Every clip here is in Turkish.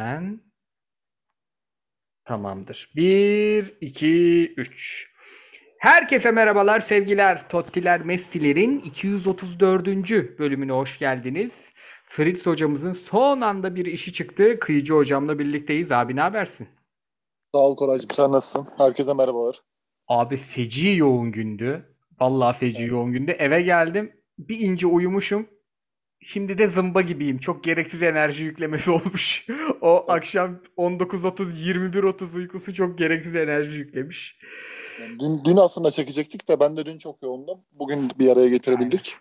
Hemen. Tamamdır. 1, 2, 3. Herkese merhabalar sevgiler. Tottiler Messi'lerin 234. bölümüne hoş geldiniz. Fritz hocamızın son anda bir işi çıktı. Kıyıcı hocamla birlikteyiz. Abi ne habersin? Sağ ol Koraycığım. Sen nasılsın? Herkese merhabalar. Abi feci yoğun gündü. Vallahi feci Evet. yoğun gündü. Eve geldim. Bir ince uyumuşum. Şimdi de zımba gibiyim. Çok gereksiz enerji yüklemesi olmuş. O akşam 19.30-21.30 uykusu çok gereksiz enerji yüklemiş. Dün, dün aslında çekecektik de ben de dün çok yoğundum. Bugün bir araya getirebildik.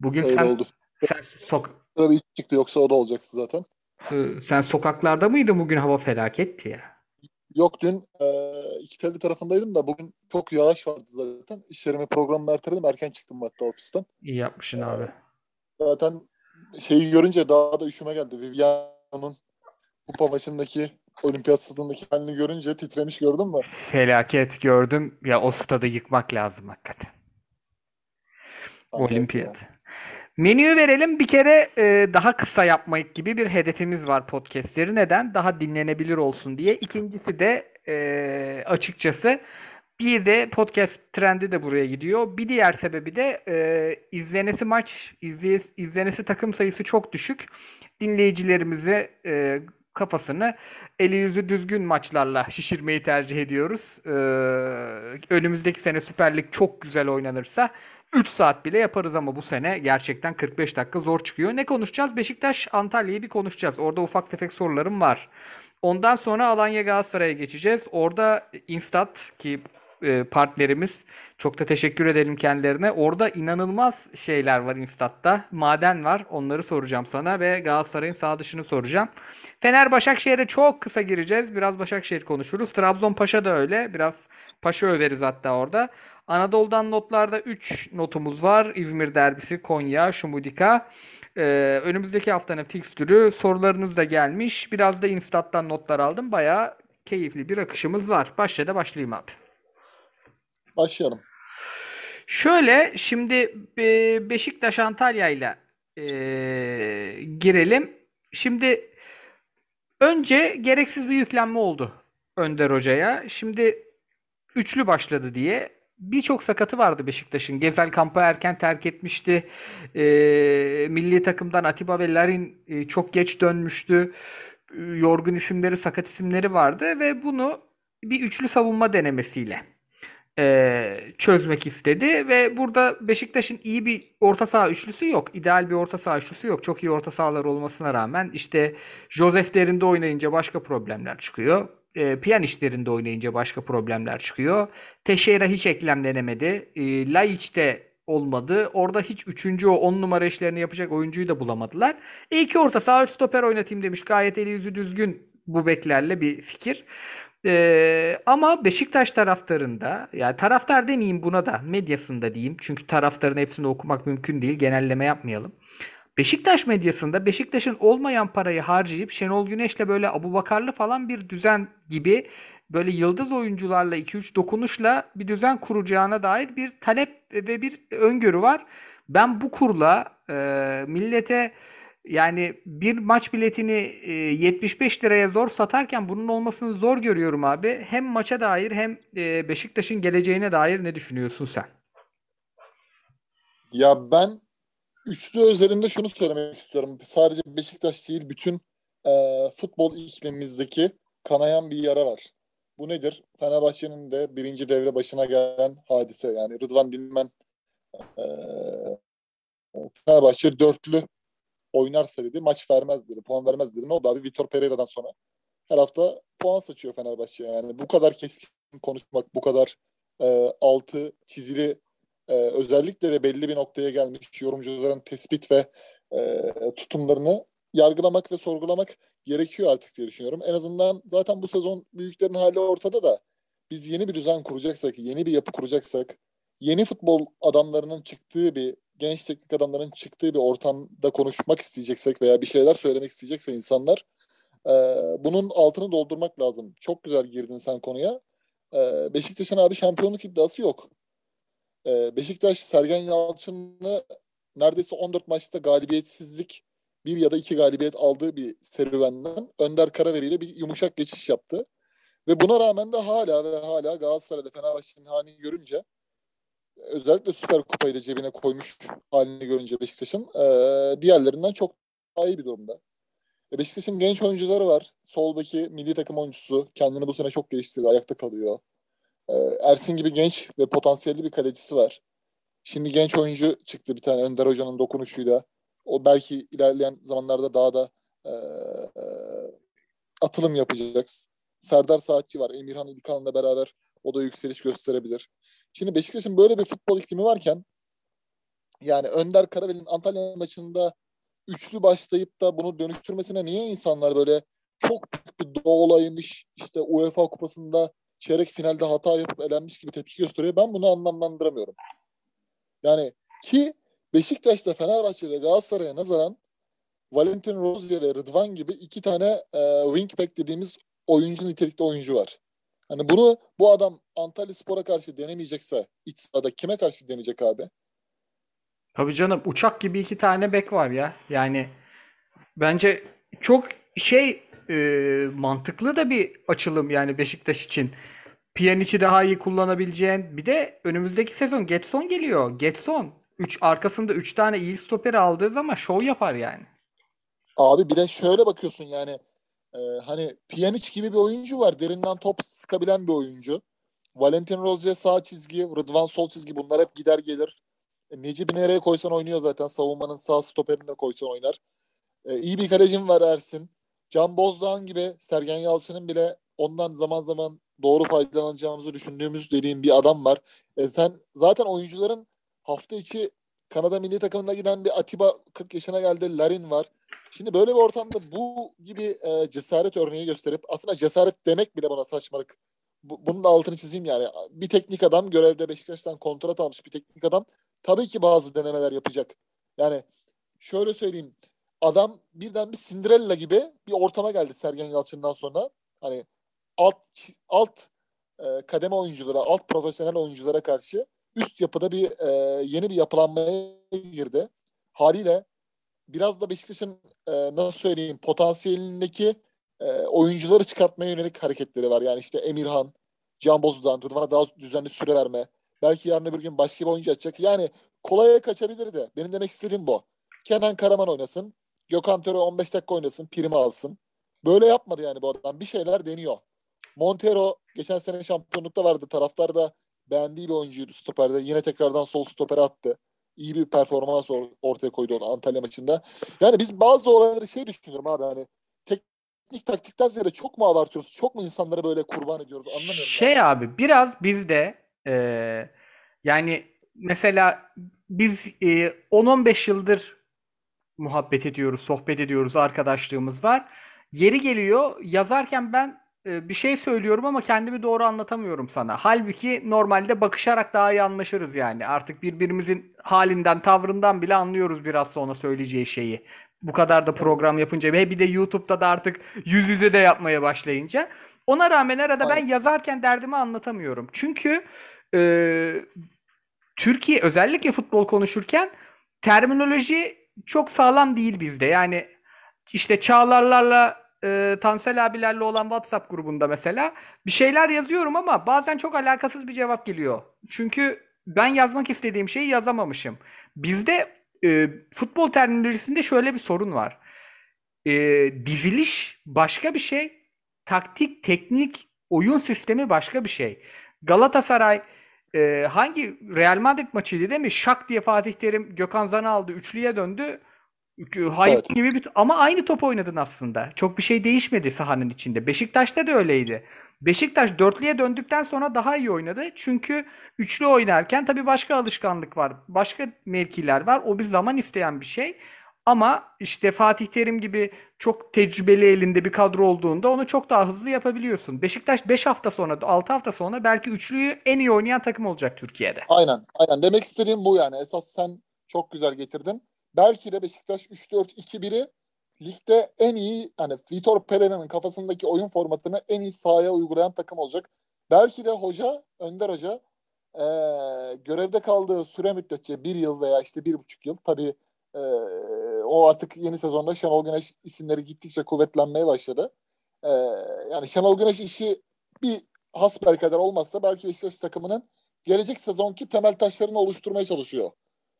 Bugün Öyle sen oldu. sen sok bir iş çıktı yoksa o da olacaktı zaten. e, sen sokaklarda mıydın bugün hava felaketti ya. Yok dün e, iki telli tarafındaydım da bugün çok yağış vardı zaten. İşlerimi programımı erteledim. Erken çıktım hatta ofisten. İyi yapmışsın abi. Zaten şeyi görünce daha da üşüme geldi. Viviano'nun kupa maçındaki olimpiyat stadındaki halini görünce titremiş gördün mü? Felaket gördüm. Ya o stadı yıkmak lazım hakikaten. Acayip Olimpiyat. Menüyü verelim. Bir kere e, daha kısa yapmak gibi bir hedefimiz var podcastleri. Neden? Daha dinlenebilir olsun diye. İkincisi de e, açıkçası bir de podcast trendi de buraya gidiyor. Bir diğer sebebi de e, izlenesi maç, izleye- izlenesi takım sayısı çok düşük. Dinleyicilerimizi e, kafasını eli yüzü düzgün maçlarla şişirmeyi tercih ediyoruz. E, önümüzdeki sene Süper Lig çok güzel oynanırsa 3 saat bile yaparız ama bu sene gerçekten 45 dakika zor çıkıyor. Ne konuşacağız? Beşiktaş Antalya'yı bir konuşacağız. Orada ufak tefek sorularım var. Ondan sonra Alanya Galatasaray'a geçeceğiz. Orada Instat ki e, partnerimiz çok da teşekkür edelim kendilerine. Orada inanılmaz şeyler var Instat'ta. Maden var. Onları soracağım sana ve Galatasaray'ın sağ dışını soracağım. Fener Başakşehir'e çok kısa gireceğiz. Biraz Başakşehir konuşuruz. Trabzon Paşa da öyle. Biraz Paşa överiz hatta orada. Anadolu'dan notlarda 3 notumuz var. İzmir derbisi, Konya, Şumudika. Ee, önümüzdeki haftanın fikstürü sorularınız da gelmiş. Biraz da Instat'tan notlar aldım. Bayağı keyifli bir akışımız var. Başla da başlayayım abi. Başlayalım. Şöyle şimdi e, Beşiktaş Antalya ile e, girelim. Şimdi önce gereksiz bir yüklenme oldu Önder Hoca'ya. Şimdi üçlü başladı diye. Birçok sakatı vardı Beşiktaş'ın. Gezel kampı erken terk etmişti. E, milli takımdan Atiba ve Larin e, çok geç dönmüştü. E, yorgun isimleri, sakat isimleri vardı ve bunu bir üçlü savunma denemesiyle e, çözmek istedi ve burada Beşiktaş'ın iyi bir orta saha üçlüsü yok. İdeal bir orta saha üçlüsü yok. Çok iyi orta sahalar olmasına rağmen işte Josef derinde oynayınca başka problemler çıkıyor. E, Pjanic derinde oynayınca başka problemler çıkıyor. Teixeira hiç eklemlenemedi. E, Laiç de olmadı. Orada hiç üçüncü o on numara işlerini yapacak oyuncuyu da bulamadılar. E, iki orta saha üç stoper oynatayım demiş. Gayet eli yüzü düzgün bu beklerle bir fikir. Ee, ama Beşiktaş taraftarında ya taraftar demeyeyim buna da medyasında diyeyim. Çünkü taraftarın hepsini okumak mümkün değil. Genelleme yapmayalım. Beşiktaş medyasında Beşiktaş'ın olmayan parayı harcayıp Şenol Güneş'le böyle Abubakarlı falan bir düzen gibi böyle yıldız oyuncularla 2-3 dokunuşla bir düzen kuracağına dair bir talep ve bir öngörü var. Ben bu kurla e, millete yani bir maç biletini e, 75 liraya zor satarken bunun olmasını zor görüyorum abi. Hem maça dair hem e, Beşiktaş'ın geleceğine dair ne düşünüyorsun sen? Ya ben üçlü özelinde şunu söylemek istiyorum. Sadece Beşiktaş değil bütün e, futbol iklimimizdeki kanayan bir yara var. Bu nedir? Fenerbahçe'nin de birinci devre başına gelen hadise. Yani Rıdvan Dilmen e, Fenerbahçe dörtlü oynarsa dedi maç vermez dedi. Puan vermez dedi. Ne oldu abi? Vitor Pereira'dan sonra her hafta puan saçıyor Fenerbahçe. Yani bu kadar keskin konuşmak, bu kadar e, altı çizili e, özellikle de belli bir noktaya gelmiş yorumcuların tespit ve e, tutumlarını yargılamak ve sorgulamak gerekiyor artık diye düşünüyorum. En azından zaten bu sezon büyüklerin hali ortada da biz yeni bir düzen kuracaksak, yeni bir yapı kuracaksak, yeni futbol adamlarının çıktığı bir genç teknik adamların çıktığı bir ortamda konuşmak isteyeceksek veya bir şeyler söylemek isteyecekse insanlar e, bunun altını doldurmak lazım. Çok güzel girdin sen konuya. E, Beşiktaş'ın abi şampiyonluk iddiası yok. E, Beşiktaş Sergen Yalçın'ı neredeyse 14 maçta galibiyetsizlik bir ya da iki galibiyet aldığı bir serüvenden Önder Karaveri ile bir yumuşak geçiş yaptı. Ve buna rağmen de hala ve hala Galatasaray'da Fenerbahçe'nin halini görünce özellikle Süper Kupayı da cebine koymuş halini görünce Beşiktaş'ın e, diğerlerinden çok daha iyi bir durumda. E Beşiktaş'ın genç oyuncuları var. Soldaki milli takım oyuncusu kendini bu sene çok geliştirdi. Ayakta kalıyor. Ersin gibi genç ve potansiyelli bir kalecisi var. Şimdi genç oyuncu çıktı bir tane Önder Hoca'nın dokunuşuyla. O belki ilerleyen zamanlarda daha da e, atılım yapacak. Serdar Saatçi var. Emirhan İlkan'la beraber o da yükseliş gösterebilir. Şimdi Beşiktaş'ın böyle bir futbol iklimi varken yani Önder Karabel'in Antalya maçında üçlü başlayıp da bunu dönüştürmesine niye insanlar böyle çok büyük bir olaymış işte UEFA kupasında çeyrek finalde hata yapıp elenmiş gibi tepki gösteriyor. Ben bunu anlamlandıramıyorum. Yani ki Beşiktaş'ta Fenerbahçe ve Galatasaray'a nazaran Valentin Rozier ve Rıdvan gibi iki tane e, wingback dediğimiz oyuncu nitelikte oyuncu var. Hani bunu bu adam Antalya Spor'a karşı denemeyecekse iç sahada kime karşı deneyecek abi? Tabii canım uçak gibi iki tane bek var ya. Yani bence çok şey e, mantıklı da bir açılım yani Beşiktaş için. Pjanic'i daha iyi kullanabileceğin. Bir de önümüzdeki sezon Getson geliyor. Getson 3 arkasında 3 tane iyi stoperi aldığı zaman şov yapar yani. Abi bir de şöyle bakıyorsun yani e, hani Pjanic gibi bir oyuncu var. Derinden top sıkabilen bir oyuncu. Valentin Rozier sağ çizgi, Rıdvan sol çizgi bunlar hep gider gelir. E, Necip'i nereye koysan oynuyor zaten. Savunmanın sağ stoperine koysan oynar. E, iyi bir kalecim var Ersin. Can Bozdağ'ın gibi Sergen Yalçın'ın bile ondan zaman zaman doğru faydalanacağımızı düşündüğümüz dediğim bir adam var. E, sen zaten oyuncuların hafta içi Kanada milli takımına giden bir Atiba 40 yaşına geldi. Larin var. Şimdi böyle bir ortamda bu gibi e, cesaret örneği gösterip aslında cesaret demek bile bana saçmalık. Bu, bunun da altını çizeyim yani. Bir teknik adam görevde Beşiktaş'tan kontrat almış bir teknik adam tabii ki bazı denemeler yapacak. Yani şöyle söyleyeyim. Adam birden bir Cinderella gibi bir ortama geldi Sergen Yalçın'dan sonra. Hani alt alt e, kademe oyunculara, alt profesyonel oyunculara karşı üst yapıda bir e, yeni bir yapılanmaya girdi. Haliyle biraz da Beşiktaş'ın e, nasıl söyleyeyim potansiyelindeki e, oyuncuları çıkartmaya yönelik hareketleri var. Yani işte Emirhan, Can Bozu'dan, Rıdvan'a daha düzenli süre verme. Belki yarın öbür gün başka bir oyuncu açacak. Yani kolaya kaçabilir de. Benim demek istediğim bu. Kenan Karaman oynasın. Gökhan Töre 15 dakika oynasın. Primi alsın. Böyle yapmadı yani bu adam. Bir şeyler deniyor. Montero geçen sene şampiyonlukta vardı. Taraftar da beğendiği bir oyuncuydu stoperde. Yine tekrardan sol stopere attı. İyi bir performans ortaya koydu Antalya maçında. Yani biz bazı olayları şey düşünüyorum abi hani teknik taktikten ziyade çok mu abartıyoruz? Çok mu insanları böyle kurban ediyoruz? Anlamıyorum. Şey yani. abi biraz bizde e, yani mesela biz e, 10-15 yıldır muhabbet ediyoruz, sohbet ediyoruz, arkadaşlığımız var. Yeri geliyor yazarken ben bir şey söylüyorum ama kendimi doğru anlatamıyorum sana. Halbuki normalde bakışarak daha iyi anlaşırız yani. Artık birbirimizin halinden, tavrından bile anlıyoruz biraz sonra söyleyeceği şeyi. Bu kadar da program yapınca ve bir de YouTube'da da artık yüz yüze de yapmaya başlayınca. Ona rağmen arada ben yazarken derdimi anlatamıyorum. Çünkü e, Türkiye özellikle futbol konuşurken terminoloji çok sağlam değil bizde. Yani işte Çağlarlarla e, Tansel abilerle olan WhatsApp grubunda mesela bir şeyler yazıyorum ama bazen çok alakasız bir cevap geliyor. Çünkü ben yazmak istediğim şeyi yazamamışım. Bizde e, futbol terminolojisinde şöyle bir sorun var. E, diziliş başka bir şey. Taktik, teknik, oyun sistemi başka bir şey. Galatasaray e, hangi Real Madrid maçıydı değil mi? Şak diye Fatih Terim Gökhan Zan'ı aldı. Üçlüye döndü. Hayır evet. gibi bir ama aynı top oynadın aslında. Çok bir şey değişmedi sahanın içinde. Beşiktaş'ta da öyleydi. Beşiktaş dörtlüye döndükten sonra daha iyi oynadı. Çünkü üçlü oynarken tabii başka alışkanlık var. Başka mevkiler var. O bir zaman isteyen bir şey. Ama işte Fatih Terim gibi çok tecrübeli elinde bir kadro olduğunda onu çok daha hızlı yapabiliyorsun. Beşiktaş 5 hafta sonra, 6 hafta sonra belki üçlüyü en iyi oynayan takım olacak Türkiye'de. Aynen. Aynen. Demek istediğim bu yani. Esas sen çok güzel getirdin. Belki de Beşiktaş 3-4-2-1'i ligde en iyi hani Vitor Pereira'nın kafasındaki oyun formatını en iyi sahaya uygulayan takım olacak. Belki de hoca, Önder Hoca e, görevde kaldığı süre müddetçe bir yıl veya işte bir buçuk yıl tabii E, o artık yeni sezonda Şenol Güneş isimleri gittikçe kuvvetlenmeye başladı. E, yani Şenol Güneş işi bir hasbel kadar olmazsa belki Beşiktaş takımının gelecek sezonki temel taşlarını oluşturmaya çalışıyor.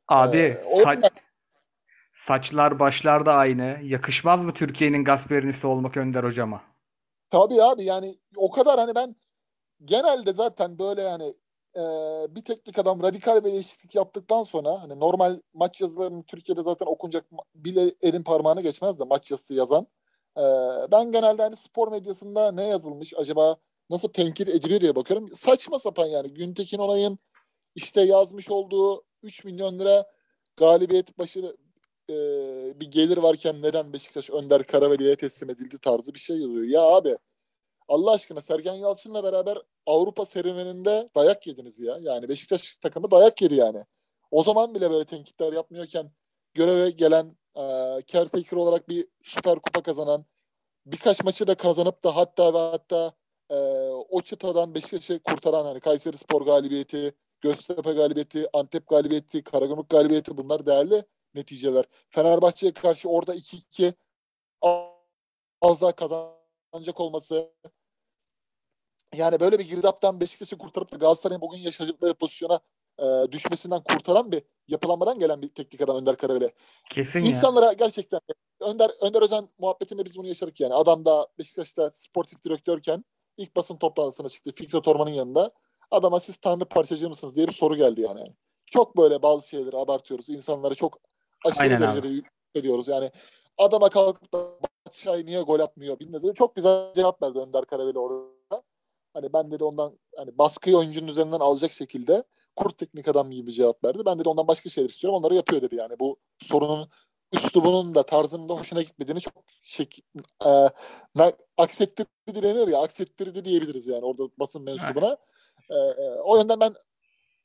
Abi ee, sa- saçlar başlar da aynı. Yakışmaz mı Türkiye'nin Gasperinisi olmak Önder hocama? Tabii abi yani o kadar hani ben genelde zaten böyle yani e, bir teknik adam radikal bir değişiklik yaptıktan sonra hani normal maç yazılarının Türkiye'de zaten okunacak bile elin parmağına geçmez de maç yazısı yazan. E, ben genelde hani spor medyasında ne yazılmış acaba nasıl tenkit ediliyor diye bakıyorum. Saçma sapan yani Güntekin Onay'ın işte yazmış olduğu 3 milyon lira galibiyet başı e, bir gelir varken neden Beşiktaş Önder Karaveli'ye teslim edildi tarzı bir şey yazıyor. Ya abi Allah aşkına Sergen Yalçın'la beraber Avrupa serüveninde dayak yediniz ya. Yani Beşiktaş takımı dayak yedi yani. O zaman bile böyle tenkitler yapmıyorken göreve gelen e, caretaker olarak bir süper kupa kazanan birkaç maçı da kazanıp da hatta ve hatta e, o çıtadan Beşiktaş'ı kurtaran hani Kayseri Spor galibiyeti, Göztepe galibiyeti, Antep galibiyeti, Karagümrük galibiyeti bunlar değerli neticeler. Fenerbahçe'ye karşı orada 2-2 az daha kazanacak olması yani böyle bir girdaptan Beşiktaş'ı kurtarıp da Galatasaray'ın bugün yaşadıkları pozisyona e, düşmesinden kurtaran bir yapılanmadan gelen bir teknik adam Önder Karaveli. Kesin İnsanlara ya. gerçekten Önder Önder Özen muhabbetinde biz bunu yaşadık yani. Adam da Beşiktaş'ta sportif direktörken ilk basın toplantısına çıktı Fikret Orman'ın yanında. Adama siz tanrı parçacı mısınız diye bir soru geldi yani. Çok böyle bazı şeyleri abartıyoruz. İnsanları çok aşırı Aynen derecede ediyoruz. Yani adama kalkıp da Batşay niye gol atmıyor bilmez. Çok güzel cevap verdi Önder Karaveli orada. Hani ben dedi ondan hani baskıyı oyuncunun üzerinden alacak şekilde kurt teknik adam gibi cevap verdi. Ben dedi ondan başka şeyler istiyorum. Onları yapıyor dedi yani. Bu sorunun üslubunun da tarzının da hoşuna gitmediğini çok şek e, aksettirdi denir ya aksettirdi diyebiliriz yani orada basın mensubuna. E, e, o yönden ben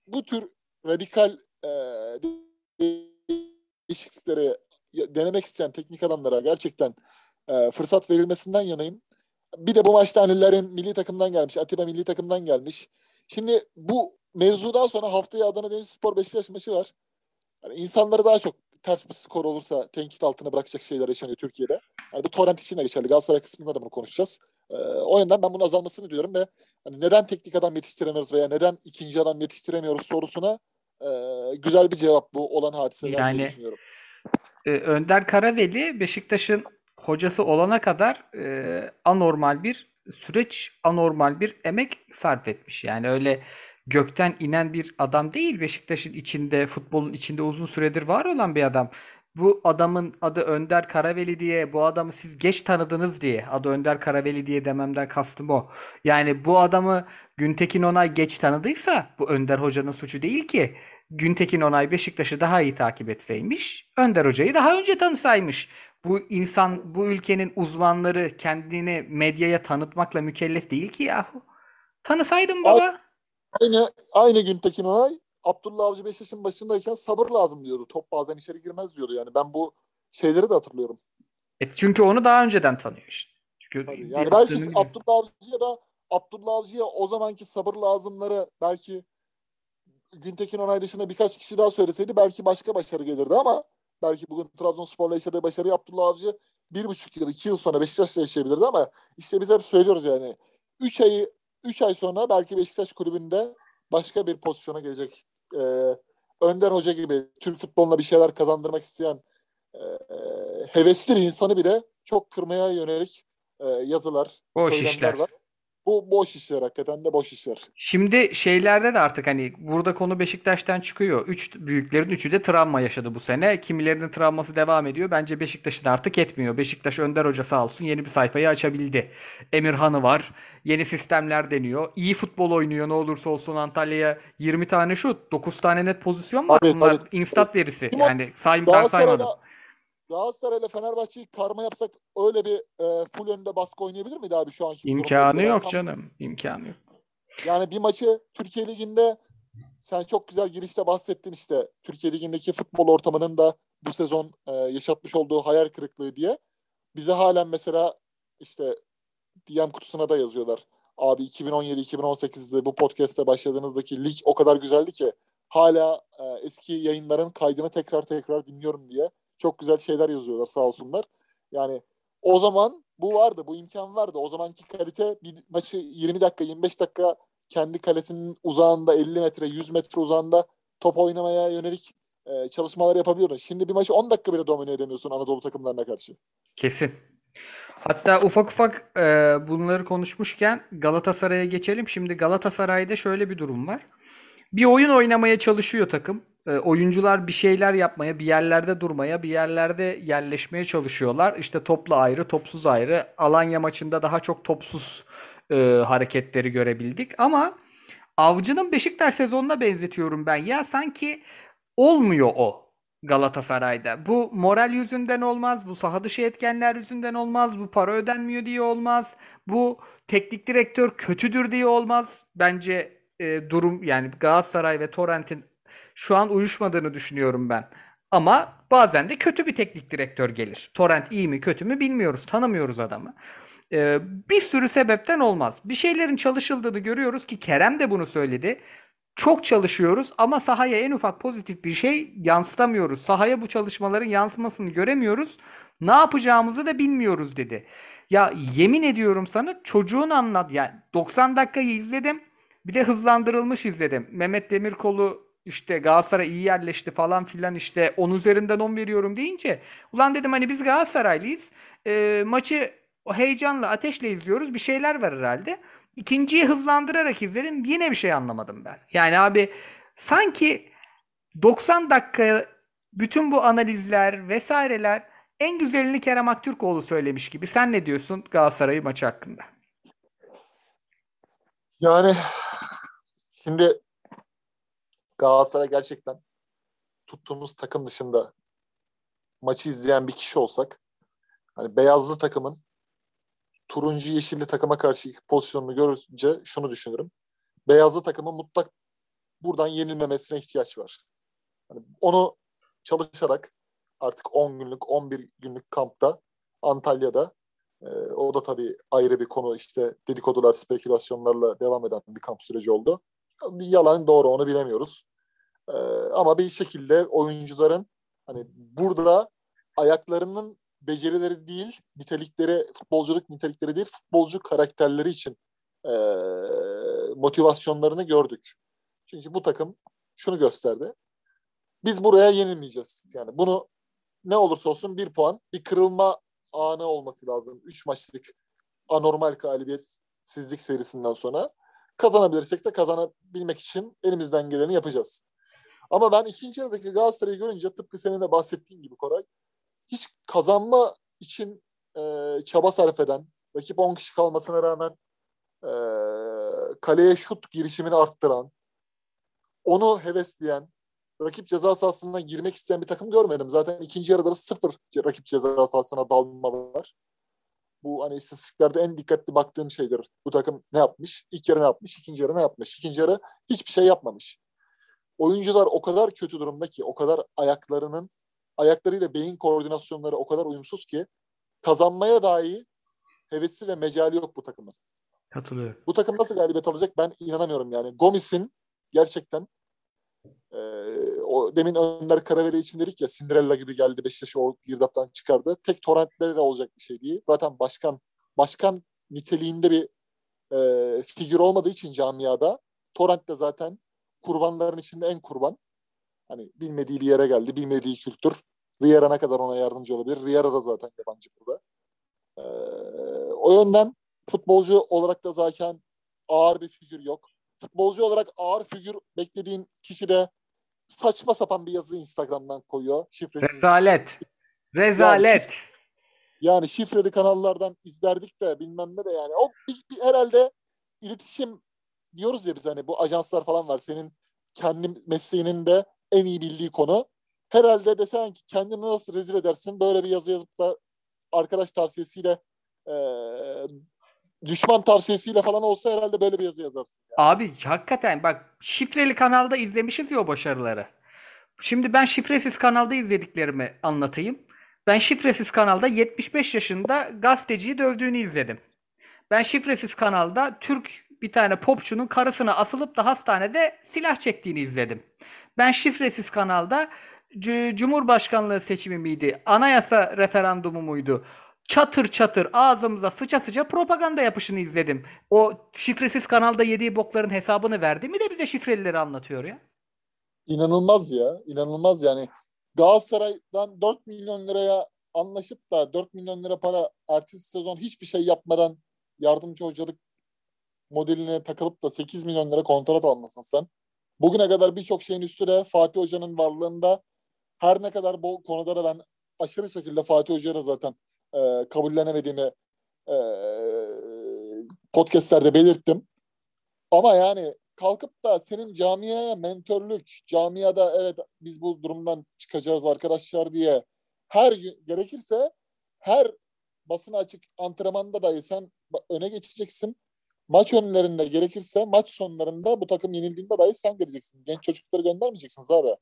bu tür radikal e, değişiklikleri denemek isteyen teknik adamlara gerçekten e, fırsat verilmesinden yanayım. Bir de bu maçta Anillerin milli takımdan gelmiş. Atiba milli takımdan gelmiş. Şimdi bu mevzudan sonra haftaya Adana Demirspor Beşiktaş maçı var. Yani insanları daha çok ters bir skor olursa tenkit altına bırakacak şeyler yaşanıyor Türkiye'de. Yani bu torrent için de geçerli. Galatasaray kısmında da bunu konuşacağız. Ee, o yönden ben bunu azalmasını diyorum ve hani neden teknik adam yetiştiremiyoruz veya neden ikinci adam yetiştiremiyoruz sorusuna e, güzel bir cevap bu olan hadiseler yani, diye düşünüyorum. E, Önder Karaveli Beşiktaş'ın hocası olana kadar e, anormal bir süreç, anormal bir emek sarf etmiş. Yani öyle gökten inen bir adam değil. Beşiktaş'ın içinde, futbolun içinde uzun süredir var olan bir adam. Bu adamın adı Önder Karaveli diye, bu adamı siz geç tanıdınız diye, adı Önder Karaveli diye dememden kastım o. Yani bu adamı Güntekin Onay geç tanıdıysa bu Önder Hoca'nın suçu değil ki. Güntekin Onay Beşiktaş'ı daha iyi takip etseymiş, Önder Hoca'yı daha önce tanısaymış. Bu insan, bu ülkenin uzmanları kendini medyaya tanıtmakla mükellef değil ki yahu. Tanısaydın baba. Aynı, aynı Güntekin Onay Abdullah Avcı Beşiktaş'ın başındayken sabır lazım diyordu. Top bazen içeri girmez diyordu. Yani ben bu şeyleri de hatırlıyorum. E çünkü onu daha önceden tanıyor işte. Çünkü Tabii. Yani belki Abdullah Avcı'ya da Abdullah Avcı'ya o zamanki sabır lazımları belki Güntekin Onay dışında birkaç kişi daha söyleseydi belki başka başarı gelirdi ama belki bugün Trabzonspor'la yaşadığı başarıyı Abdullah Avcı bir buçuk yıl, iki yıl sonra Beşiktaş'la yaşayabilirdi ama işte biz hep söylüyoruz yani. Üç ayı 3 ay sonra belki Beşiktaş kulübünde başka bir pozisyona gelecek. Ee, Önder Hoca gibi Türk futboluna bir şeyler kazandırmak isteyen e, hevesli bir insanı bile çok kırmaya yönelik e, yazılar, Boş işler. var bu boş işler hakikaten de boş işler. Şimdi şeylerde de artık hani burada konu Beşiktaş'tan çıkıyor. Üç büyüklerin üçü de travma yaşadı bu sene. Kimilerinin travması devam ediyor. Bence Beşiktaş'ın artık etmiyor. Beşiktaş Önder Hoca sağ olsun yeni bir sayfayı açabildi. Emirhan'ı var. Yeni sistemler deniyor. İyi futbol oynuyor ne olursa olsun Antalya'ya 20 tane şut, 9 tane net pozisyon var. Tabii, Bunlar tabii. instat verisi. Yani sayım ben saymadım. Galatasaray ile Fenerbahçe'yi karma yapsak öyle bir e, full önünde baskı oynayabilir miydi abi şu anki İmkanı yok canım. İmkanı yok. Yani bir maçı Türkiye Ligi'nde sen çok güzel girişte bahsettin işte Türkiye Ligi'ndeki futbol ortamının da bu sezon e, yaşatmış olduğu hayal kırıklığı diye. Bize halen mesela işte DM kutusuna da yazıyorlar. Abi 2017-2018'de bu podcast'te başladığınızdaki lig o kadar güzeldi ki hala e, eski yayınların kaydını tekrar tekrar dinliyorum diye çok güzel şeyler yazıyorlar sağ olsunlar. Yani o zaman bu vardı, bu imkan vardı. O zamanki kalite bir maçı 20 dakika, 25 dakika kendi kalesinin uzağında 50 metre, 100 metre uzağında top oynamaya yönelik e, çalışmalar yapabiliyordun. Şimdi bir maçı 10 dakika bile domine edemiyorsun Anadolu takımlarına karşı. Kesin. Hatta ufak ufak e, bunları konuşmuşken Galatasaray'a geçelim. Şimdi Galatasaray'da şöyle bir durum var. Bir oyun oynamaya çalışıyor takım. E, oyuncular bir şeyler yapmaya, bir yerlerde durmaya, bir yerlerde yerleşmeye çalışıyorlar. İşte toplu ayrı, topsuz ayrı. Alanya maçında daha çok topsuz e, hareketleri görebildik. Ama Avcı'nın Beşiktaş sezonuna benzetiyorum ben. Ya sanki olmuyor o Galatasaray'da. Bu moral yüzünden olmaz, bu saha dışı etkenler yüzünden olmaz, bu para ödenmiyor diye olmaz, bu teknik direktör kötüdür diye olmaz. Bence e, durum yani Galatasaray ve Torrent'in şu an uyuşmadığını düşünüyorum ben. Ama bazen de kötü bir teknik direktör gelir. Torrent iyi mi kötü mü bilmiyoruz, tanımıyoruz adamı. Ee, bir sürü sebepten olmaz. Bir şeylerin çalışıldığını görüyoruz ki Kerem de bunu söyledi. Çok çalışıyoruz ama sahaya en ufak pozitif bir şey yansıtamıyoruz. Sahaya bu çalışmaların yansımasını göremiyoruz. Ne yapacağımızı da bilmiyoruz dedi. Ya yemin ediyorum sana çocuğun anlat. Yani 90 dakikayı izledim. Bir de hızlandırılmış izledim. Mehmet Demirkol'u işte Galatasaray iyi yerleşti falan filan işte 10 üzerinden 10 veriyorum deyince ulan dedim hani biz Galatasaraylıyız. E, maçı heyecanla ateşle izliyoruz. Bir şeyler var herhalde. İkinciyi hızlandırarak izledim. Yine bir şey anlamadım ben. Yani abi sanki 90 dakika bütün bu analizler vesaireler en güzelini Kerem Aktürkoğlu söylemiş gibi. Sen ne diyorsun Galatasaray maçı hakkında? Yani şimdi Galatasaray gerçekten tuttuğumuz takım dışında maçı izleyen bir kişi olsak hani beyazlı takımın turuncu yeşilli takıma karşı pozisyonunu görünce şunu düşünürüm. Beyazlı takımın mutlak buradan yenilmemesine ihtiyaç var. Yani onu çalışarak artık 10 günlük 11 günlük kampta Antalya'da e, o da tabii ayrı bir konu işte dedikodular spekülasyonlarla devam eden bir kamp süreci oldu. Yalan doğru onu bilemiyoruz. E, ama bir şekilde oyuncuların hani burada ayaklarının becerileri değil, nitelikleri, futbolculuk nitelikleri değil, futbolcu karakterleri için e, motivasyonlarını gördük. Çünkü bu takım şunu gösterdi. Biz buraya yenilmeyeceğiz. Yani bunu ne olursa olsun bir puan, bir kırılma anı olması lazım. Üç maçlık anormal galibiyetsizlik serisinden sonra kazanabilirsek de kazanabilmek için elimizden geleni yapacağız. Ama ben ikinci yarıdaki Galatasaray'ı görünce tıpkı senin de bahsettiğin gibi Koray hiç kazanma için e, çaba sarf eden, rakip 10 kişi kalmasına rağmen e, kaleye şut girişimini arttıran, onu hevesleyen, rakip ceza sahasına girmek isteyen bir takım görmedim. Zaten ikinci yarıda da sıfır rakip ceza sahasına dalma var. Bu hani istatistiklerde en dikkatli baktığım şeydir. Bu takım ne yapmış? İlk yarı ne yapmış? İkinci yarı ne yapmış? İkinci yarı hiçbir şey yapmamış. Oyuncular o kadar kötü durumda ki, o kadar ayaklarının ayaklarıyla beyin koordinasyonları o kadar uyumsuz ki kazanmaya dahi hevesi ve mecali yok bu takımın. Katılıyorum. Bu takım nasıl galibiyet alacak ben inanamıyorum yani. Gomis'in gerçekten e, o demin Önder Karaveli için dedik ya Cinderella gibi geldi Beşiktaş'ı o girdaptan çıkardı. Tek torrentlere de olacak bir şey değil. Zaten başkan başkan niteliğinde bir e, figür olmadığı için camiada Torrent de zaten kurbanların içinde en kurban. Hani bilmediği bir yere geldi, bilmediği kültür. Riera ne kadar ona yardımcı olabilir? Riera da zaten yabancı burada. Ee, o yönden futbolcu olarak da zaten ağır bir figür yok. Futbolcu olarak ağır figür beklediğin kişi de saçma sapan bir yazı Instagram'dan koyuyor. Şifresiz. Rezalet. Rezalet. Yani, şif- yani şifreli kanallardan izlerdik de bilmem ne de yani. O bir, bir, herhalde iletişim diyoruz ya biz hani bu ajanslar falan var. Senin kendi mesleğinin de en iyi bildiği konu. Herhalde desen ki kendini nasıl rezil edersin böyle bir yazı yazıp da arkadaş tavsiyesiyle e, düşman tavsiyesiyle falan olsa herhalde böyle bir yazı yazarsın. Yani. Abi hakikaten bak şifreli kanalda izlemişiz ya o başarıları. Şimdi ben şifresiz kanalda izlediklerimi anlatayım. Ben şifresiz kanalda 75 yaşında gazeteciyi dövdüğünü izledim. Ben şifresiz kanalda Türk bir tane popçunun karısına asılıp da hastanede silah çektiğini izledim. Ben şifresiz kanalda C- Cumhurbaşkanlığı seçimi miydi? Anayasa referandumu muydu? Çatır çatır ağzımıza sıça sıça propaganda yapışını izledim. O şifresiz kanalda yediği bokların hesabını verdi mi de bize şifrelileri anlatıyor ya. İnanılmaz ya. inanılmaz yani. Galatasaray'dan 4 milyon liraya anlaşıp da 4 milyon lira para ertesi sezon hiçbir şey yapmadan yardımcı hocalık modeline takılıp da 8 milyon lira kontrat almasın sen. Bugüne kadar birçok şeyin üstüne Fatih Hoca'nın varlığında her ne kadar bu konuda da ben aşırı şekilde Fatih Hoca'ya zaten e, kabullenemediğimi e, podcastlerde belirttim. Ama yani kalkıp da senin camiye mentörlük, camiada evet biz bu durumdan çıkacağız arkadaşlar diye her gerekirse her basına açık antrenmanda dahi sen öne geçeceksin. Maç önlerinde gerekirse maç sonlarında bu takım yenildiğinde dahi sen geleceksin. Genç çocukları göndermeyeceksiniz abi.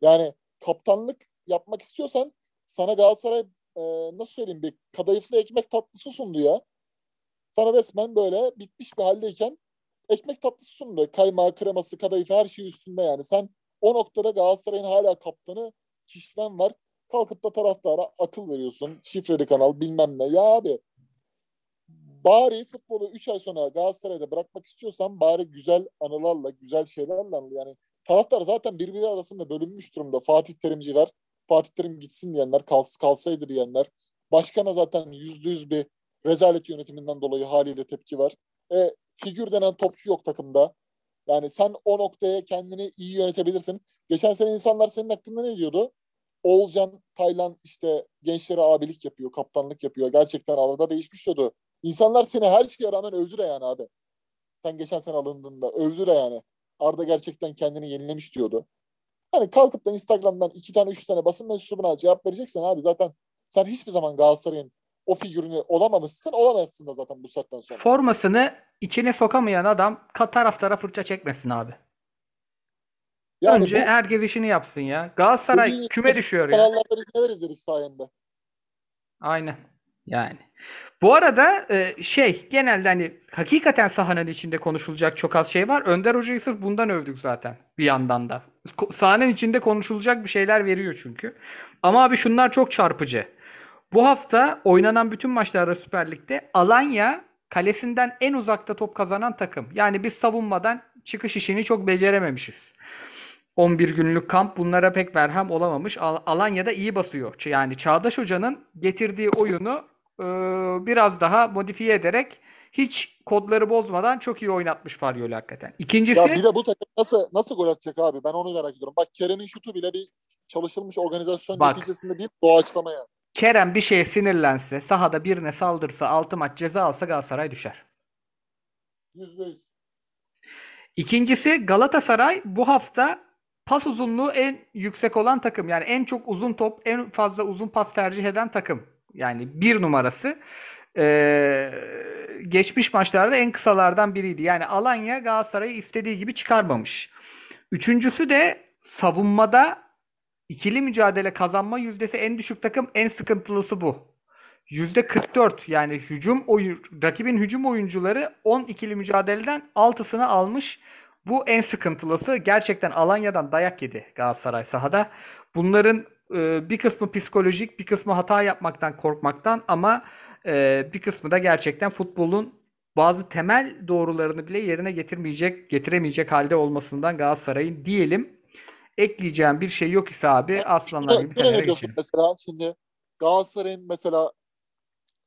Yani kaptanlık yapmak istiyorsan sana Galatasaray e, nasıl söyleyeyim bir kadayıflı ekmek tatlısı sundu ya. Sana resmen böyle bitmiş bir haldeyken ekmek tatlısı sundu. Kaymağı, kreması, kadayıfı her şey üstünde yani. Sen o noktada Galatasaray'ın hala kaptanı Kişven var. Kalkıp da taraftara akıl veriyorsun. Şifreli kanal bilmem ne. Ya abi bari futbolu 3 ay sonra Galatasaray'da bırakmak istiyorsan bari güzel anılarla, güzel şeylerle anıl. Yani taraftar zaten birbiri arasında bölünmüş durumda. Fatih Terimciler, Fatih Terim gitsin diyenler, kals, kalsaydı diyenler. Başkana zaten yüzde yüz bir rezalet yönetiminden dolayı haliyle tepki var. E, figür denen topçu yok takımda. Yani sen o noktaya kendini iyi yönetebilirsin. Geçen sene insanlar senin hakkında ne diyordu? Oğulcan Taylan işte gençlere abilik yapıyor, kaptanlık yapıyor. Gerçekten arada değişmiş diyordu. İnsanlar seni her şeye rağmen övdü yani abi. Sen geçen sene alındığında övdü yani. Arda gerçekten kendini yenilemiş diyordu. Hani kalkıp da Instagram'dan iki tane üç tane basın mensubuna cevap vereceksen abi zaten sen hiçbir zaman Galatasaray'ın o figürünü olamamışsın olamazsın da zaten bu saatten sonra. Formasını içine sokamayan adam taraftara fırça çekmesin abi. Yani Önce bu, herkes işini yapsın ya. Galatasaray küme düşüyor ya. Kanallarda biz neler izledik sayende. Aynen. Yani. Bu arada e, şey genelde hani hakikaten sahanın içinde konuşulacak çok az şey var. Önder Hoca'yı sırf bundan övdük zaten bir yandan da. Sahanın içinde konuşulacak bir şeyler veriyor çünkü. Ama abi şunlar çok çarpıcı. Bu hafta oynanan bütün maçlarda Süper Lig'de Alanya kalesinden en uzakta top kazanan takım. Yani biz savunmadan çıkış işini çok becerememişiz. 11 günlük kamp bunlara pek merhem olamamış. Al- Alanya'da iyi basıyor. Yani Çağdaş Hoca'nın getirdiği oyunu e, biraz daha modifiye ederek hiç kodları bozmadan çok iyi oynatmış Faryoli hakikaten. İkincisi... Ya bir de bu takım nasıl, nasıl gol atacak abi? Ben onu merak ediyorum. Bak Kerem'in şutu bile bir çalışılmış organizasyon Bak, neticesinde bir doğaçlama ya. Kerem bir şeye sinirlense, sahada birine saldırsa, altı maç ceza alsa Galatasaray düşer. Yüzde yüz. İkincisi Galatasaray bu hafta pas uzunluğu en yüksek olan takım. Yani en çok uzun top, en fazla uzun pas tercih eden takım. Yani bir numarası. Ee, geçmiş maçlarda en kısalardan biriydi. Yani Alanya Galatasaray'ı istediği gibi çıkarmamış. Üçüncüsü de savunmada ikili mücadele kazanma yüzdesi en düşük takım en sıkıntılısı bu. Yüzde 44 yani hücum oyun, rakibin hücum oyuncuları 10 ikili mücadeleden 6'sını almış. Bu en sıkıntılısı. Gerçekten Alanya'dan dayak yedi Galatasaray sahada. Bunların e, bir kısmı psikolojik, bir kısmı hata yapmaktan korkmaktan ama e, bir kısmı da gerçekten futbolun bazı temel doğrularını bile yerine getirmeyecek, getiremeyecek halde olmasından Galatasaray'ın diyelim. Ekleyeceğim bir şey yok ise abi aslanlar gibi Fener'e geçelim. Mesela şimdi Galatasaray'ın mesela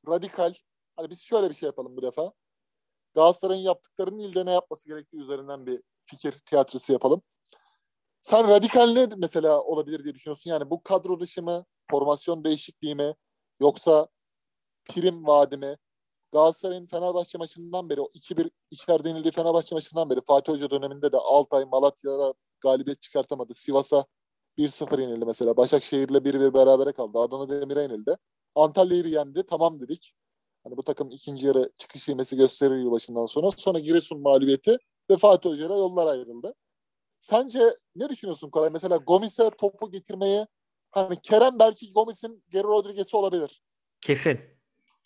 radikal hani biz şöyle bir şey yapalım bu defa. Galatasaray'ın yaptıklarının ilde ne yapması gerektiği üzerinden bir fikir tiyatrosu yapalım. Sen radikal ne mesela olabilir diye düşünüyorsun? Yani bu kadro dışı mı, formasyon değişikliği mi, yoksa prim vaadi mi? Galatasaray'ın Fenerbahçe maçından beri, o 2-1 içeride yenildiği Fenerbahçe maçından beri Fatih Hoca döneminde de Altay, Malatya'da galibiyet çıkartamadı. Sivas'a 1-0 yenildi mesela. Başakşehir'le 1-1 berabere kaldı. Adana Demir'e yenildi. Antalya'yı yendi. Tamam dedik. Hani bu takım ikinci yarı çıkış yemesi gösterir yılbaşından sonra. Sonra Giresun mağlubiyeti ve Fatih Hoca'yla yollar ayrıldı. Sence ne düşünüyorsun Koray? Mesela Gomis'e topu getirmeyi hani Kerem belki Gomis'in Geri Rodriguez'i olabilir. Kesin.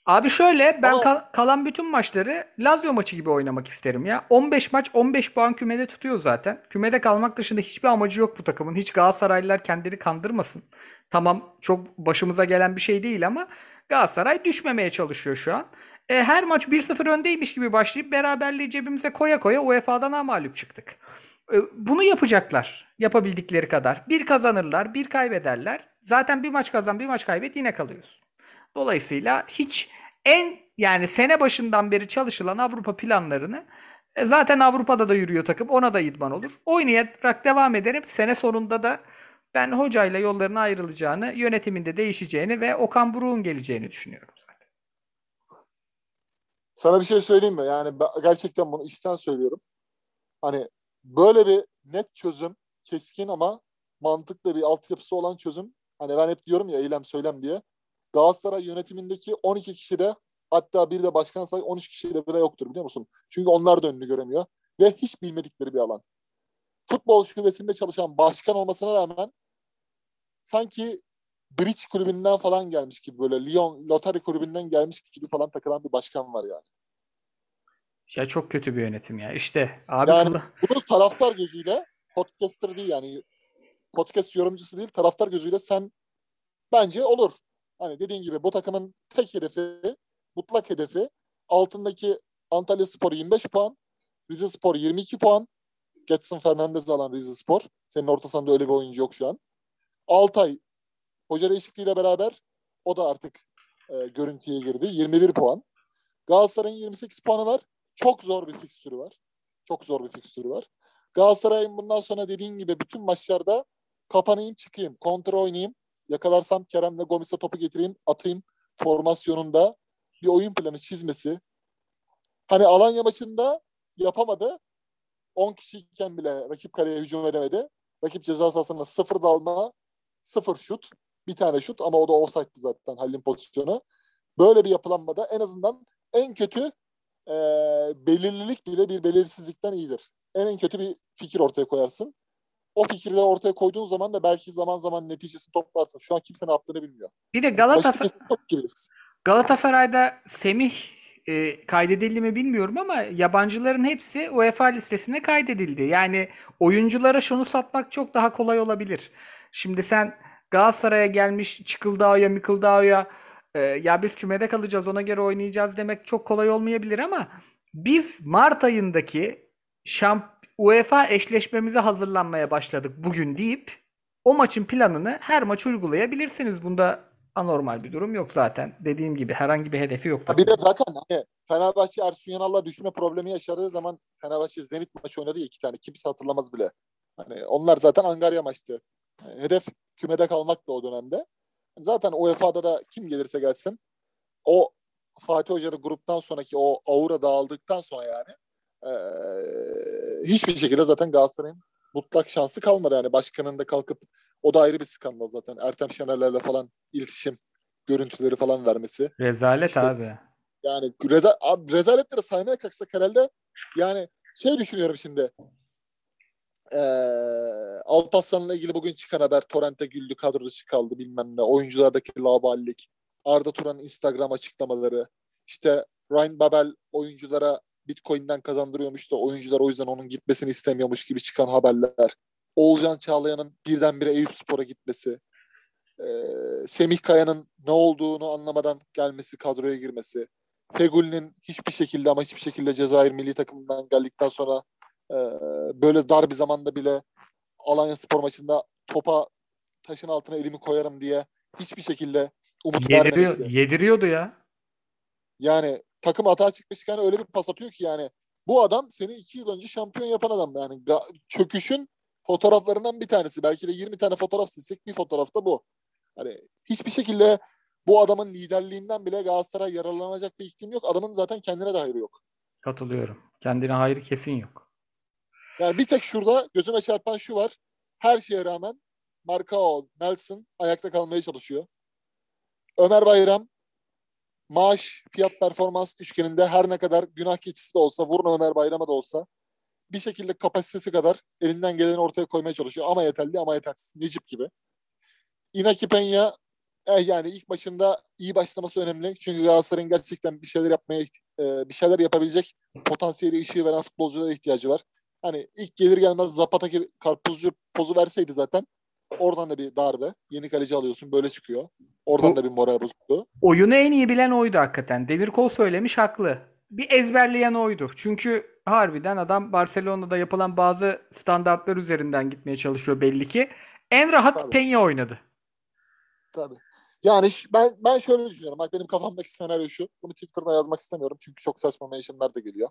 Abi şöyle ben Ama kal- kalan bütün maçları Lazio maçı gibi oynamak isterim ya. 15 maç 15 puan kümede tutuyor zaten. Kümede kalmak dışında hiçbir amacı yok bu takımın. Hiç Galatasaraylılar kendini kandırmasın. Tamam çok başımıza gelen bir şey değil ama Galatasaray düşmemeye çalışıyor şu an. E, her maç 1-0 öndeymiş gibi başlayıp beraberliği cebimize koya koya UEFA'dan mağlup çıktık. E, bunu yapacaklar yapabildikleri kadar. Bir kazanırlar, bir kaybederler. Zaten bir maç kazan, bir maç kaybet yine kalıyoruz. Dolayısıyla hiç en yani sene başından beri çalışılan Avrupa planlarını e, zaten Avrupa'da da yürüyor takım. Ona da idman olur. Oynayarak devam ederim. Sene sonunda da ben hocayla yolların ayrılacağını, yönetiminde değişeceğini ve Okan Buruk'un geleceğini düşünüyorum. sana bir şey söyleyeyim mi? Yani gerçekten bunu içten söylüyorum. Hani böyle bir net çözüm, keskin ama mantıklı bir altyapısı olan çözüm. Hani ben hep diyorum ya eylem söylem diye. Galatasaray yönetimindeki 12 kişide hatta bir de başkan say 13 kişide bile yoktur biliyor musun? Çünkü onlar da önünü göremiyor. Ve hiç bilmedikleri bir alan. Futbol şubesinde çalışan başkan olmasına rağmen sanki Bridge kulübünden falan gelmiş gibi böyle Lyon Lotari kulübünden gelmiş gibi falan takılan bir başkan var yani. Ya çok kötü bir yönetim ya. İşte abi Yani kılı- bunu taraftar gözüyle podcaster değil yani podcast yorumcusu değil taraftar gözüyle sen bence olur. Hani dediğin gibi bu takımın tek hedefi mutlak hedefi altındaki Antalya Spor 25 puan, Rize Spor 22 puan. Getson Fernandez alan Rize Spor. Senin orta sahanda öyle bir oyuncu yok şu an. Altay hoca değişikliğiyle beraber o da artık e, görüntüye girdi. 21 puan. Galatasaray'ın 28 puanı var. Çok zor bir fikstürü var. Çok zor bir fikstürü var. Galatasaray'ın bundan sonra dediğin gibi bütün maçlarda kapanayım çıkayım, kontra oynayayım. Yakalarsam Kerem'le Gomis'e topu getireyim, atayım formasyonunda bir oyun planı çizmesi. Hani Alanya maçında yapamadı. 10 kişiyken bile rakip kaleye hücum edemedi. Rakip ceza sahasında sıfır dalma, sıfır şut. Bir tane şut ama o da offside'dı zaten Halil'in pozisyonu. Böyle bir yapılanmada en azından en kötü e, belirlilik bile bir belirsizlikten iyidir. En en kötü bir fikir ortaya koyarsın. O fikri de ortaya koyduğun zaman da belki zaman zaman neticesini toplarsın. Şu an kimse ne yaptığını bilmiyor. bir de Galatasaray. Galatasaray'da Semih e, kaydedildi mi bilmiyorum ama yabancıların hepsi UEFA listesine kaydedildi. Yani oyunculara şunu satmak çok daha kolay olabilir. Şimdi sen Galatasaray'a gelmiş Çıkıldağ'a, Mikıldağ'a e, ya biz kümede kalacağız ona göre oynayacağız demek çok kolay olmayabilir ama biz Mart ayındaki şamp UEFA eşleşmemize hazırlanmaya başladık bugün deyip o maçın planını her maç uygulayabilirsiniz. Bunda anormal bir durum yok zaten. Dediğim gibi herhangi bir hedefi yok. Bir de zaten hani Fenerbahçe Ersun Yanal'la düşme problemi yaşadığı zaman Fenerbahçe Zenit maçı oynadı ya iki tane. Kimse hatırlamaz bile. Hani onlar zaten Angarya maçtı. Yani hedef kümede kalmak da o dönemde. Zaten UEFA'da da kim gelirse gelsin o Fatih Hoca'nın gruptan sonraki o aura dağıldıktan sonra yani eee, hiçbir şekilde zaten Galatasaray'ın mutlak şansı kalmadı. Yani başkanın da kalkıp o da ayrı bir skandal zaten. Ertem Şener'lerle falan iletişim görüntüleri falan vermesi. Rezalet İşte- abi. Yani reza, abi rezaletleri saymaya kalksak herhalde yani şey düşünüyorum şimdi. Ee, Alparslan'la ilgili bugün çıkan haber Torrent'e güldü kadro dışı kaldı bilmem ne. Oyunculardaki laballik. Arda Turan'ın Instagram açıklamaları. işte Ryan Babel oyunculara Bitcoin'den kazandırıyormuş da oyuncular o yüzden onun gitmesini istemiyormuş gibi çıkan haberler. Oğulcan Çağlayan'ın birdenbire Eyüp Spor'a gitmesi. Ee, Semih Kaya'nın ne olduğunu anlamadan gelmesi, kadroya girmesi. Fegül'ün hiçbir şekilde ama hiçbir şekilde Cezayir milli takımından geldikten sonra e, böyle dar bir zamanda bile Alanya spor maçında topa taşın altına elimi koyarım diye hiçbir şekilde umut Yediriyor, vermemesi. yediriyordu ya. Yani takım hata çıkmışken öyle bir pas atıyor ki yani bu adam seni iki yıl önce şampiyon yapan adam. Yani çöküşün fotoğraflarından bir tanesi. Belki de 20 tane fotoğraf silsek bir fotoğraf da bu. Hani hiçbir şekilde bu adamın liderliğinden bile Galatasaray yararlanacak bir iklim yok. Adamın zaten kendine de hayrı yok. Katılıyorum. Kendine hayır kesin yok. Yani bir tek şurada gözüme çarpan şu var. Her şeye rağmen Marcao, Nelson ayakta kalmaya çalışıyor. Ömer Bayram maaş, fiyat, performans üçgeninde her ne kadar günah keçisi de olsa, vurun Ömer Bayram'a da olsa bir şekilde kapasitesi kadar elinden geleni ortaya koymaya çalışıyor. Ama yeterli ama yetersiz. Necip gibi. Inaki Peña Eh yani ilk maçında iyi başlaması önemli. Çünkü Galatasaray'ın gerçekten bir şeyler yapmaya e, bir şeyler yapabilecek potansiyeli ışığı veren futbolculara ihtiyacı var. Hani ilk gelir gelmez Zapata gibi karpuzcu pozu verseydi zaten oradan da bir darbe. Yeni kaleci alıyorsun böyle çıkıyor. Oradan Bu- da bir moral bozukluğu. Oyunu en iyi bilen oydu hakikaten. Demirkol söylemiş haklı. Bir ezberleyen oydu. Çünkü harbiden adam Barcelona'da yapılan bazı standartlar üzerinden gitmeye çalışıyor belli ki. En rahat Tabii. Peña oynadı. Tabii. Yani ben ben şöyle düşünüyorum. Bak benim kafamdaki senaryo şu. Bunu Twitter'da yazmak istemiyorum. Çünkü çok saçma mentionlar da geliyor.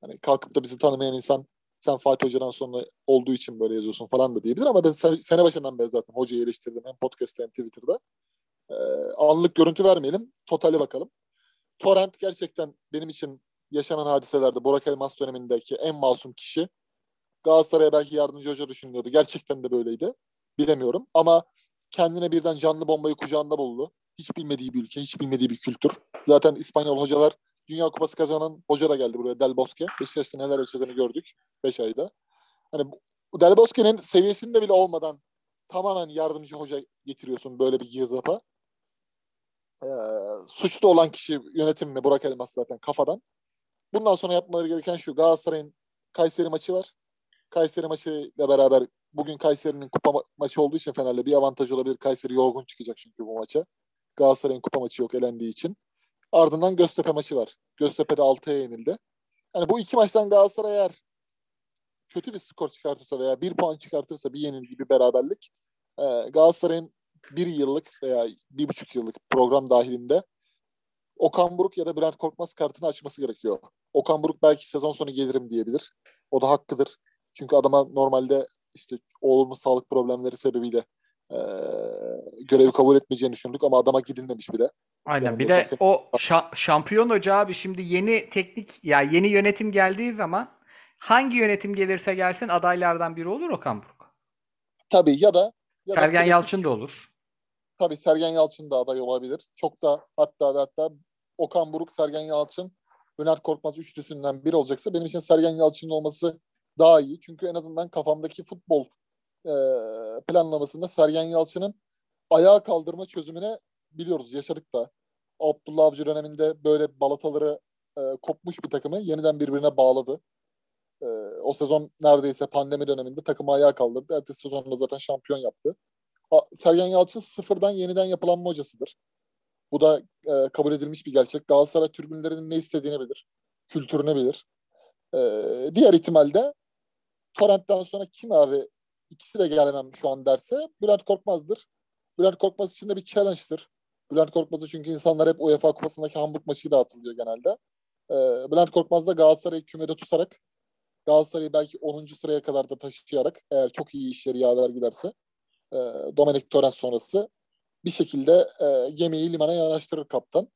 Hani kalkıp da bizi tanımayan insan sen Fatih Hoca'dan sonra olduğu için böyle yazıyorsun falan da diyebilir ama ben se- sene başından beri zaten hocayı eleştirdim hem podcast'ta hem Twitter'da. Ee, anlık görüntü vermeyelim. Totale bakalım. Torrent gerçekten benim için yaşanan hadiselerde Burak Elmas dönemindeki en masum kişi. Galatasaray'a belki yardımcı hoca düşünüyordu. Gerçekten de böyleydi. Bilemiyorum. Ama kendine birden canlı bombayı kucağında buldu. Hiç bilmediği bir ülke, hiç bilmediği bir kültür. Zaten İspanyol hocalar Dünya Kupası kazanan hoca da geldi buraya Del Bosque. Beşiktaş'ta neler yaşadığını gördük 5 ayda. Hani Del Bosque'nin seviyesinde bile olmadan tamamen yardımcı hoca getiriyorsun böyle bir girdapa. Ee, suçlu olan kişi yönetim mi Burak Elmas zaten kafadan. Bundan sonra yapmaları gereken şu Galatasaray'ın Kayseri maçı var. Kayseri maçıyla beraber bugün Kayseri'nin kupa ma- maçı olduğu için Fener'le bir avantaj olabilir. Kayseri yorgun çıkacak çünkü bu maça. Galatasaray'ın kupa maçı yok elendiği için. Ardından Göztepe maçı var. Göztepe'de 6'ya yenildi. Yani bu iki maçtan Galatasaray eğer kötü bir skor çıkartırsa veya bir puan çıkartırsa bir yenilgi bir beraberlik e, Galatasaray'ın bir yıllık veya bir buçuk yıllık program dahilinde Okan Buruk ya da Bülent Korkmaz kartını açması gerekiyor. Okan Buruk belki sezon sonu gelirim diyebilir. O da hakkıdır. Çünkü adama normalde işte oğlunun sağlık problemleri sebebiyle e, görevi kabul etmeyeceğini düşündük ama adama gidilmemiş bile. Aynen. Yani bir de sen- o şa- şampiyon hoca abi şimdi yeni teknik ya yeni yönetim geldiği zaman hangi yönetim gelirse gelsin adaylardan biri olur Okan Buruk. Tabii ya da ya da Sergen klasik- Yalçın da olur. tabii Sergen Yalçın da aday olabilir. Çok da hatta ve hatta Okan Buruk, Sergen Yalçın, Bülent Korkmaz üçlüsünden biri olacaksa benim için Sergen Yalçın'ın olması daha iyi. Çünkü en azından kafamdaki futbol e, planlamasında Sergen Yalçın'ın ayağa kaldırma çözümüne biliyoruz, yaşadık da. Abdullah Avcı döneminde böyle balataları e, kopmuş bir takımı yeniden birbirine bağladı. E, o sezon neredeyse pandemi döneminde takımı ayağa kaldırdı. Ertesi sezonda zaten şampiyon yaptı. A- Sergen Yalçın sıfırdan yeniden yapılanma hocasıdır. Bu da e, kabul edilmiş bir gerçek. Galatasaray tribünlerinin ne istediğini bilir. Kültürünü bilir. E, diğer ihtimalde Torrent'ten sonra kim abi ikisi de gelemem şu an derse Bülent Korkmaz'dır. Bülent Korkmaz için de bir challenge'dır. Bülent Korkmaz'ı çünkü insanlar hep UEFA Kupası'ndaki Hamburg maçıyla hatırlıyor genelde. E, Bülent Korkmaz da Galatasaray'ı kümede tutarak Galatasaray'ı belki 10. sıraya kadar da taşıyarak eğer çok iyi işleri yaver giderse e, Dominic Torrent sonrası bir şekilde e, gemiyi limana yanaştırır kaptan.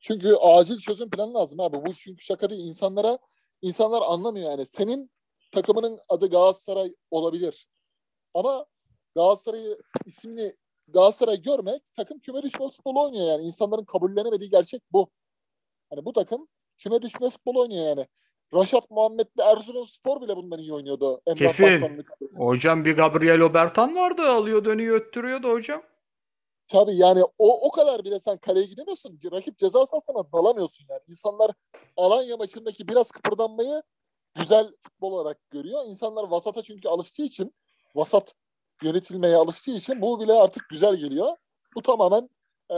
Çünkü acil çözüm planı lazım abi. Bu çünkü şaka değil. İnsanlara insanlar anlamıyor yani. Senin takımının adı Galatasaray olabilir. Ama Galatasaray'ı isimli Galatasaray görmek takım küme düşme futbolu oynuyor yani. İnsanların kabullenemediği gerçek bu. Hani bu takım küme düşme futbolu oynuyor yani. Raşat Muhammed'le Erzurumspor bile bundan iyi oynuyordu. Emrah Kesin. Hocam bir Gabriel Obertan vardı alıyor dönüyor öttürüyordu hocam. Tabii yani o, o kadar bile sen kaleye gidemiyorsun. Rakip ceza sahasına dalamıyorsun yani. İnsanlar Alanya maçındaki biraz kıpırdanmayı güzel futbol olarak görüyor. İnsanlar vasata çünkü alıştığı için vasat yönetilmeye alıştığı için bu bile artık güzel geliyor. Bu tamamen e,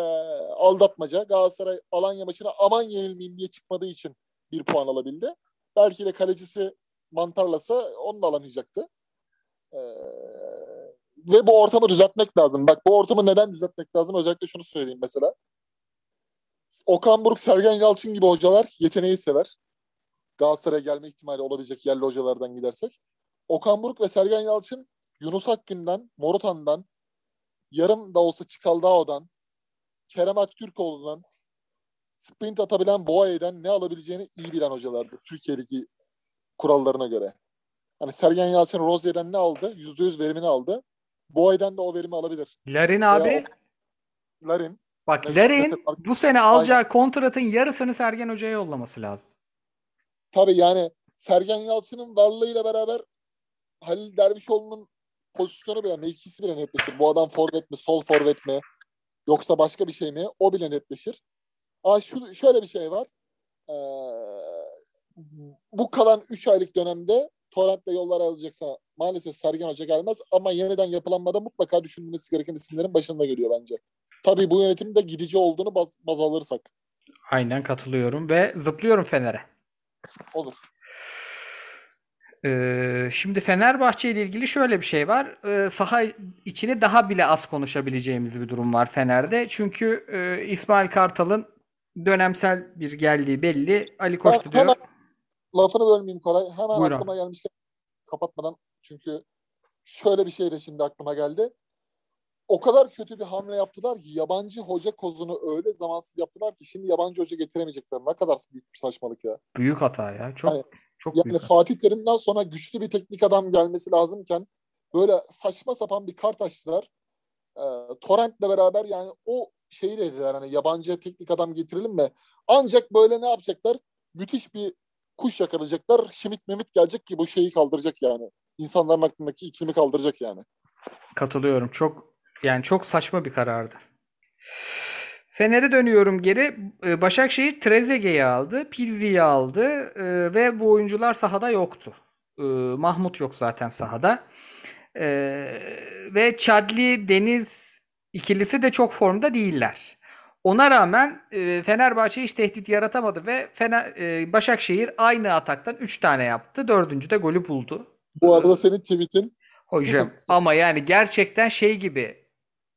aldatmaca. Galatasaray Alanya maçına aman yenilmeyeyim diye çıkmadığı için bir puan alabildi. Belki de kalecisi mantarlasa onu da alamayacaktı. E, ve bu ortamı düzeltmek lazım. Bak bu ortamı neden düzeltmek lazım? Özellikle şunu söyleyeyim mesela. Okan Buruk, Sergen Yalçın gibi hocalar yeteneği sever. Galatasaray'a gelme ihtimali olabilecek yerli hocalardan gidersek. Okan Buruk ve Sergen Yalçın Yunus Akgün'den, Morutan'dan, yarım da olsa Çikaldao'dan, Kerem Aktürkoğlu'ndan, sprint atabilen Boğa'dan ne alabileceğini iyi bilen hocalardır. Türkiye'deki kurallarına göre. Hani Sergen Yalçın Rozier'den ne aldı? %100 verimini aldı. Boğa'dan da o verimi alabilir. Larin abi Larin. bak Mesela- Larin mesela- bu sene alacağı kontratın yarısını Sergen Hoca'ya yollaması lazım. Tabii yani Sergen Yalçın'ın varlığıyla beraber Halil Dervişoğlu'nun pozisyonu bile, mevkisi bile netleşir. Bu adam forvet mi, sol forvet mi? Yoksa başka bir şey mi? O bile netleşir. Aa, şu, şöyle bir şey var. Ee, bu kalan 3 aylık dönemde Torrent'le yollar alacaksa maalesef Sergen Hoca gelmez ama yeniden yapılanmada mutlaka düşünülmesi gereken isimlerin başında geliyor bence. Tabii bu yönetimin de gidici olduğunu baz, baz alırsak. Aynen katılıyorum ve zıplıyorum Fener'e. Olur. Ee, şimdi Fenerbahçe ile ilgili şöyle bir şey var. Ee, saha içini daha bile az konuşabileceğimiz bir durum var Fener'de. Çünkü e, İsmail Kartal'ın dönemsel bir geldiği belli. Ali Koç Ben diyor. hemen lafını bölmeyeyim Koray. Hemen Buyur aklıma gelmişken kapatmadan çünkü şöyle bir şey de şimdi aklıma geldi. O kadar kötü bir hamle yaptılar ki yabancı hoca kozunu öyle zamansız yaptılar ki şimdi yabancı hoca getiremeyecekler. Ne kadar büyük bir saçmalık ya. Büyük hata ya. Çok Yani- çok Yani büyük. hata. Fatih Terim'den sonra güçlü bir teknik adam gelmesi lazımken böyle saçma sapan bir kart açtılar. Ee, Torrent'le beraber yani o şeyi dediler hani yabancı teknik adam getirelim mi? Ancak böyle ne yapacaklar? Müthiş bir kuş yakalayacaklar. Şimit mimit gelecek ki bu şeyi kaldıracak yani. İnsanların aklındaki iklimi kaldıracak yani. Katılıyorum. Çok yani çok saçma bir karardı. Fener'e dönüyorum geri. Ee, Başakşehir Trezeguet'i aldı, Pizzi'yi aldı ee, ve bu oyuncular sahada yoktu. Ee, Mahmut yok zaten sahada. Ve Çadli Deniz ikilisi de çok formda değiller. Ona rağmen e, Fenerbahçe hiç tehdit yaratamadı ve Fener, e, Başakşehir aynı ataktan 3 tane yaptı. Dördüncü de golü buldu. Bu arada senin tweetin Hocam ama yani gerçekten şey gibi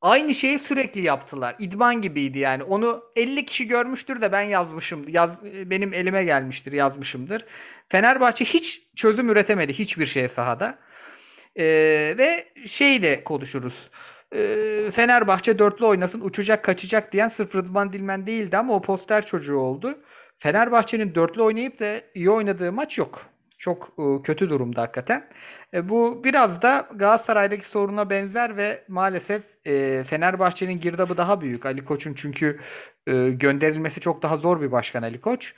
aynı şeyi sürekli yaptılar. İdman gibiydi yani. Onu 50 kişi görmüştür de ben yazmışım. Yaz, benim elime gelmiştir yazmışımdır. Fenerbahçe hiç çözüm üretemedi hiçbir şeye sahada. Ee, ve şeyle konuşuruz. Ee, Fenerbahçe dörtlü oynasın uçacak kaçacak diyen sırf Rıdvan Dilmen değildi ama o poster çocuğu oldu. Fenerbahçe'nin dörtlü oynayıp da iyi oynadığı maç yok. Çok e, kötü durumda hakikaten. E, bu biraz da Galatasaray'daki soruna benzer ve maalesef e, Fenerbahçe'nin girdabı daha büyük. Ali Koç'un çünkü gönderilmesi çok daha zor bir başkan Ali Koç.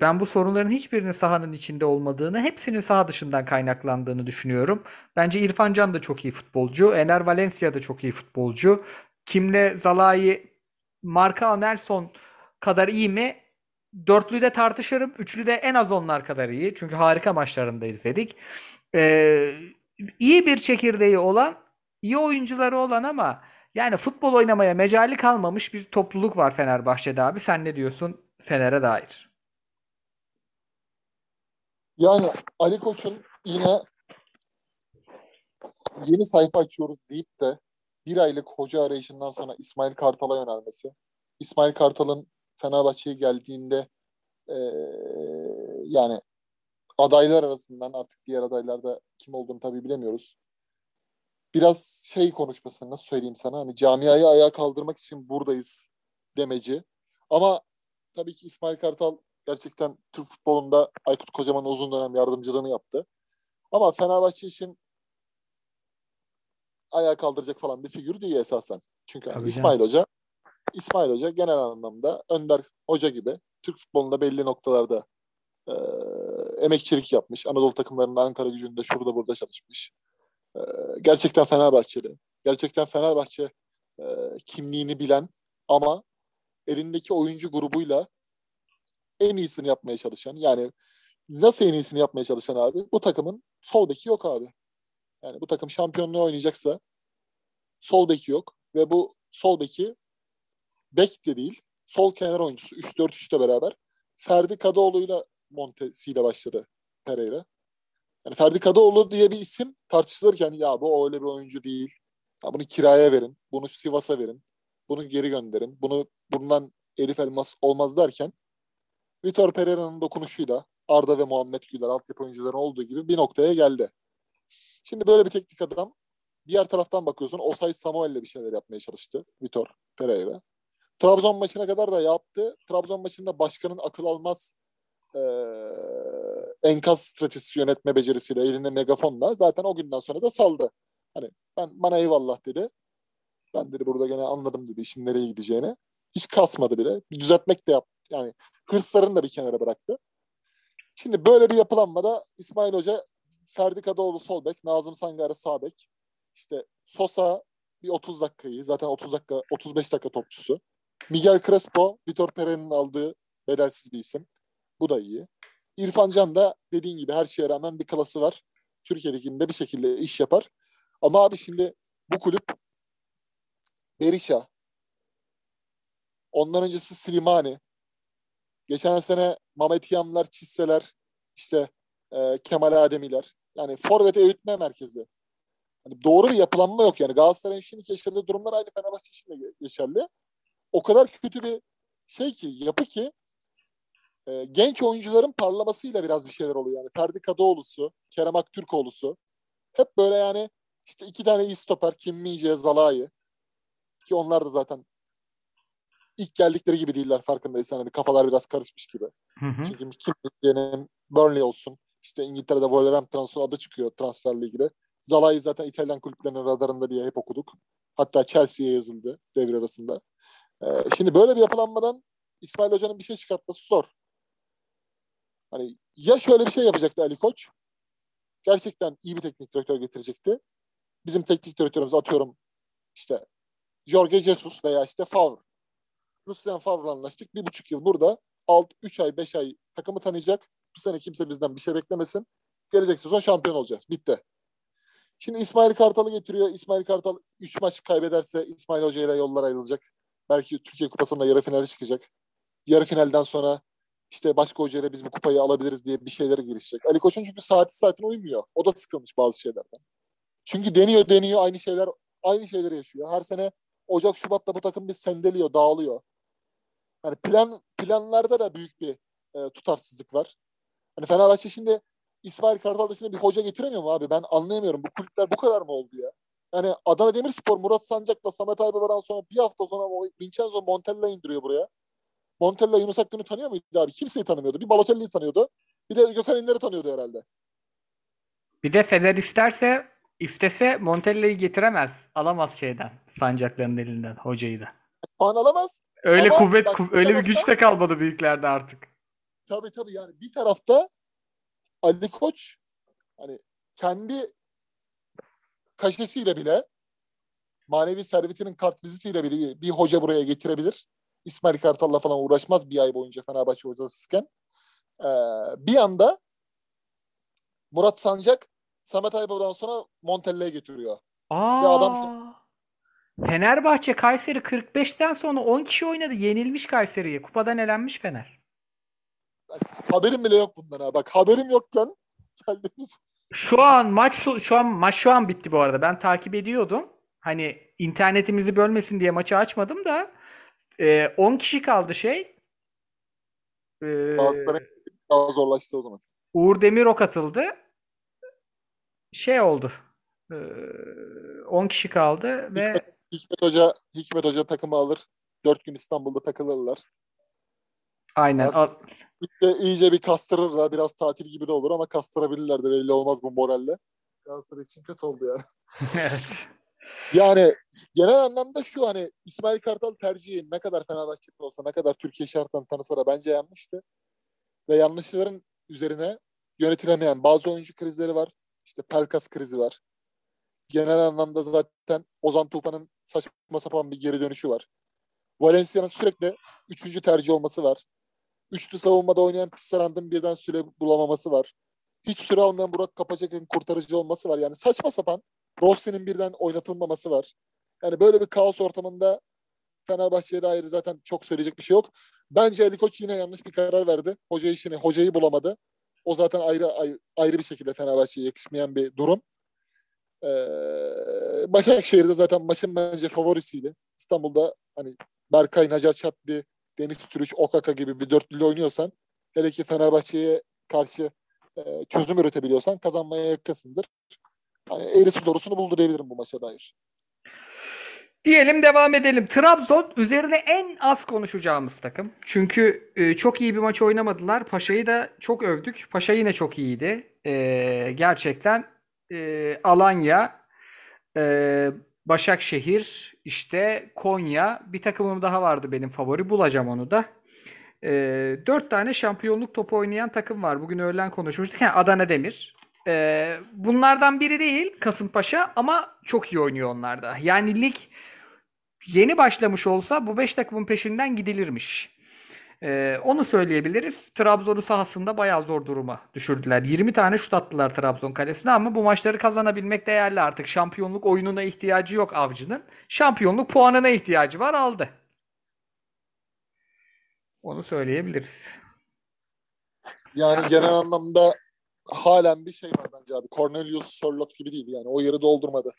Ben bu sorunların hiçbirinin sahanın içinde olmadığını, hepsinin saha dışından kaynaklandığını düşünüyorum. Bence İrfan Can da çok iyi futbolcu. Ener Valencia da çok iyi futbolcu. Kimle Zalai, Marka Nelson kadar iyi mi? Dörtlüde tartışırım. Üçlüde en az onlar kadar iyi. Çünkü harika maçlarında izledik. Ee, iyi bir çekirdeği olan, iyi oyuncuları olan ama yani futbol oynamaya mecali kalmamış bir topluluk var Fenerbahçe'de abi. Sen ne diyorsun Fener'e dair? Yani Ali Koç'un yine yeni sayfa açıyoruz deyip de bir aylık hoca arayışından sonra İsmail Kartal'a yönelmesi. İsmail Kartal'ın Fenerbahçe'ye geldiğinde eee, yani adaylar arasından artık diğer adaylarda kim olduğunu tabii bilemiyoruz. Biraz şey konuşmasını nasıl söyleyeyim sana hani camiayı ayağa kaldırmak için buradayız demeci. Ama tabii ki İsmail Kartal gerçekten Türk futbolunda Aykut Kocaman'ın uzun dönem yardımcılığını yaptı. Ama Fenerbahçe için ayağa kaldıracak falan bir figür değil esasen. Çünkü Tabii İsmail Hoca İsmail Hoca genel anlamda Önder Hoca gibi Türk futbolunda belli noktalarda e, emekçilik yapmış. Anadolu takımlarında Ankara gücünde şurada burada çalışmış. E, gerçekten Fenerbahçeli. Gerçekten Fenerbahçe e, kimliğini bilen ama elindeki oyuncu grubuyla en iyisini yapmaya çalışan yani nasıl en iyisini yapmaya çalışan abi? Bu takımın sol beki yok abi. Yani bu takım şampiyonluğu oynayacaksa sol beki yok ve bu sol beki bek de değil sol kenar oyuncusu 3-4-3'te beraber Ferdi Kadıoğlu'yla Montesi'yle başladı Pereira. Yani Ferdi Kadıoğlu diye bir isim tartışılırken ya bu öyle bir oyuncu değil. Ya bunu kiraya verin. Bunu Sivas'a verin. Bunu geri gönderin. Bunu bundan Elif Elmas olmaz derken Vitor Pereira'nın dokunuşuyla Arda ve Muhammed Güler altyapı oyuncuların olduğu gibi bir noktaya geldi. Şimdi böyle bir teknik adam diğer taraftan bakıyorsun Osay Samuel'le bir şeyler yapmaya çalıştı Vitor Pereira. Trabzon maçına kadar da yaptı. Trabzon maçında başkanın akıl almaz e, enkaz stratejisi yönetme becerisiyle eline megafonla zaten o günden sonra da saldı. Hani ben bana eyvallah dedi. Ben dedi burada gene anladım dedi işin nereye gideceğini. Hiç kasmadı bile. Bir düzeltmek de yaptı. Yani hırslarını da bir kenara bıraktı. Şimdi böyle bir yapılanmada İsmail Hoca Ferdi Kadıoğlu sol bek, Nazım Sangarı sağ bek, işte Sosa bir 30 dakikayı zaten 30 dakika 35 dakika topçusu. Miguel Crespo, Vitor Pereira'nın aldığı bedelsiz bir isim. Bu da iyi. İrfan Can da dediğin gibi her şeye rağmen bir klası var. Türkiye Ligi'nde bir şekilde iş yapar. Ama abi şimdi bu kulüp Berisha, ondan öncesi Slimani, geçen sene Mehmet Yamlar, Çisseler, işte e, Kemal Ademiler. Yani forvet öğütme merkezi. Hani doğru bir yapılanma yok yani. Galatasaray'ın şimdi yaşadığı durumlar aynı Fenerbahçe için de geçerli. O kadar kötü bir şey ki, yapı ki e, genç oyuncuların parlamasıyla biraz bir şeyler oluyor. Yani Ferdi Kadıoğlu'su, Kerem Aktürkoğlu'su. Hep böyle yani işte iki tane iyi stoper Kim Mince, Zalai. Ki onlar da zaten ilk geldikleri gibi değiller farkındaysan. Hani kafalar biraz karışmış gibi. Hı hı. Çünkü Kim Mince'nin Burnley olsun. İşte İngiltere'de Wolverhampton'un adı çıkıyor transfer ligde. Zalai zaten İtalyan kulüplerinin radarında diye hep okuduk. Hatta Chelsea'ye yazıldı devre arasında. Ee, şimdi böyle bir yapılanmadan İsmail Hoca'nın bir şey çıkartması zor. Hani ya şöyle bir şey yapacaktı Ali Koç. Gerçekten iyi bir teknik direktör getirecekti. Bizim teknik direktörümüz atıyorum işte Jorge Jesus veya işte Favre. Lucien Favre'la anlaştık. Bir buçuk yıl burada. Alt, üç ay, beş ay takımı tanıyacak. Bu sene kimse bizden bir şey beklemesin. Gelecek sezon şampiyon olacağız. Bitti. Şimdi İsmail Kartal'ı getiriyor. İsmail Kartal 3 maç kaybederse İsmail Hoca ile yollar ayrılacak. Belki Türkiye Kupası'nda yarı finale çıkacak. Yarı finalden sonra işte başka hocayla biz bu kupayı alabiliriz diye bir şeylere girişecek. Ali Koç'un çünkü saati saatine uymuyor. O da sıkılmış bazı şeylerden. Çünkü deniyor deniyor aynı şeyler aynı şeyleri yaşıyor. Her sene Ocak Şubat'ta bu takım bir sendeliyor, dağılıyor. Hani plan planlarda da büyük bir e, tutarsızlık var. Hani Fenerbahçe şimdi İsmail Kartal dışında bir hoca getiremiyor mu abi? Ben anlayamıyorum. Bu kulüpler bu kadar mı oldu ya? Yani Adana Demirspor Murat Sancak'la Samet Aybaba'dan sonra bir hafta sonra o Vincenzo Montella indiriyor buraya. Montella Yunus Akgün'ü tanıyor muydu abi? Kimseyi tanımıyordu. Bir Balotelli'yi tanıyordu. Bir de Gökhan İnler'i tanıyordu herhalde. Bir de Fener isterse istese Montella'yı getiremez. Alamaz şeyden. Sancakların elinden hocayı da. Puan alamaz. Öyle Ama kuvvet bak, kuv- öyle bir güç de kalmadı büyüklerde artık. Tabii tabii yani bir tarafta Ali Koç hani kendi kaşesiyle bile manevi servetinin kart vizitiyle bile bir, hoca buraya getirebilir. İsmail Kartal'la falan uğraşmaz bir ay boyunca Fenerbahçe hocasızken. Ee, bir anda Murat Sancak Samet Aybaba'dan sonra Montella'ya getiriyor. Aa. adam Fenerbahçe Kayseri 45'ten sonra 10 kişi oynadı. Yenilmiş Kayseri'ye. Kupadan elenmiş Fener. Haberim bile yok bundan ha. Bak haberim yokken geldiniz. Şu an maç şu an maç şu an bitti bu arada. Ben takip ediyordum. Hani internetimizi bölmesin diye maçı açmadım da e, 10 kişi kaldı şey. E, Galatasaray daha zorlaştı o zaman. Uğur Demirok katıldı. Şey oldu. E, 10 kişi kaldı ve Hikmet Hoca Hikmet Hoca takımı alır. Dört gün İstanbul'da takılırlar. Aynen Artık- İyice, iyice bir kastırırlar. Biraz tatil gibi de olur ama kastırabilirler de belli olmaz bu moralle. Galatasaray için kötü oldu yani. evet. Yani genel anlamda şu hani İsmail Kartal tercihi ne kadar Fenerbahçe'de olsa ne kadar Türkiye şartlarını tanısa da bence yanlıştı. Ve yanlışların üzerine yönetilemeyen bazı oyuncu krizleri var. İşte Pelkas krizi var. Genel anlamda zaten Ozan Tufan'ın saçma sapan bir geri dönüşü var. Valencia'nın sürekli üçüncü tercih olması var. Üçlü savunmada oynayan Tisserand'ın birden süre bulamaması var. Hiç süre almayan Burak Kapacak'ın kurtarıcı olması var. Yani saçma sapan Rossi'nin birden oynatılmaması var. Yani böyle bir kaos ortamında Fenerbahçe'ye dair zaten çok söyleyecek bir şey yok. Bence Ali Koç yine yanlış bir karar verdi. Hoca işini, hocayı bulamadı. O zaten ayrı ayrı, ayrı bir şekilde Fenerbahçe'ye yakışmayan bir durum. Ee, Başakşehir'de zaten maçın bence favorisiydi. İstanbul'da hani Berkay, Nacar Çatlı, Deniz Türüç, Okaka gibi bir dörtlülü oynuyorsan hele ki Fenerbahçe'ye karşı e, çözüm üretebiliyorsan kazanmaya yakınsındır. Hani eğrisi doğrusunu buldu diyebilirim bu maça dair. Diyelim devam edelim. Trabzon üzerine en az konuşacağımız takım. Çünkü e, çok iyi bir maç oynamadılar. Paşa'yı da çok övdük. Paşa yine çok iyiydi. E, gerçekten e, Alanya, e, Başakşehir, işte Konya. Bir takımım daha vardı benim favori. Bulacağım onu da. E, dört tane şampiyonluk topu oynayan takım var. Bugün öğlen konuşmuştuk. Ha, Adana Demir. Ee, bunlardan biri değil Kasımpaşa ama çok iyi oynuyor onlarda. Yani lig yeni başlamış olsa bu 5 takımın peşinden gidilirmiş. Ee, onu söyleyebiliriz. Trabzon'u sahasında bayağı zor duruma düşürdüler. 20 tane şut attılar Trabzon kalesine ama bu maçları kazanabilmek değerli artık. Şampiyonluk oyununa ihtiyacı yok Avcı'nın. Şampiyonluk puanına ihtiyacı var aldı. Onu söyleyebiliriz. Yani genel anlamda halen bir şey var bence abi. Cornelius Sörloth gibi değil yani. O yeri doldurmadı.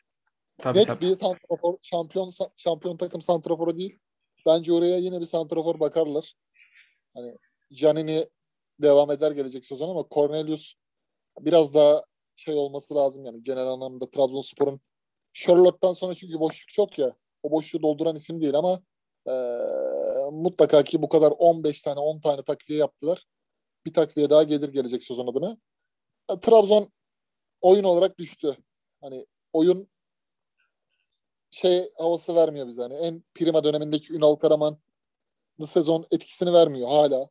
Tabii, Net tabii. bir santrafor, şampiyon şampiyon takım santraforu değil. Bence oraya yine bir santrafor bakarlar. Hani Canini devam eder gelecek sezon ama Cornelius biraz daha şey olması lazım yani genel anlamda Trabzonspor'un Sherlock'tan sonra çünkü boşluk çok ya. O boşluğu dolduran isim değil ama e, mutlaka ki bu kadar 15 tane 10 tane takviye yaptılar. Bir takviye daha gelir gelecek sezon adına. E, Trabzon oyun olarak düştü. Hani oyun şey havası vermiyor bize. Hani en prima dönemindeki Ünal Karaman sezon etkisini vermiyor hala.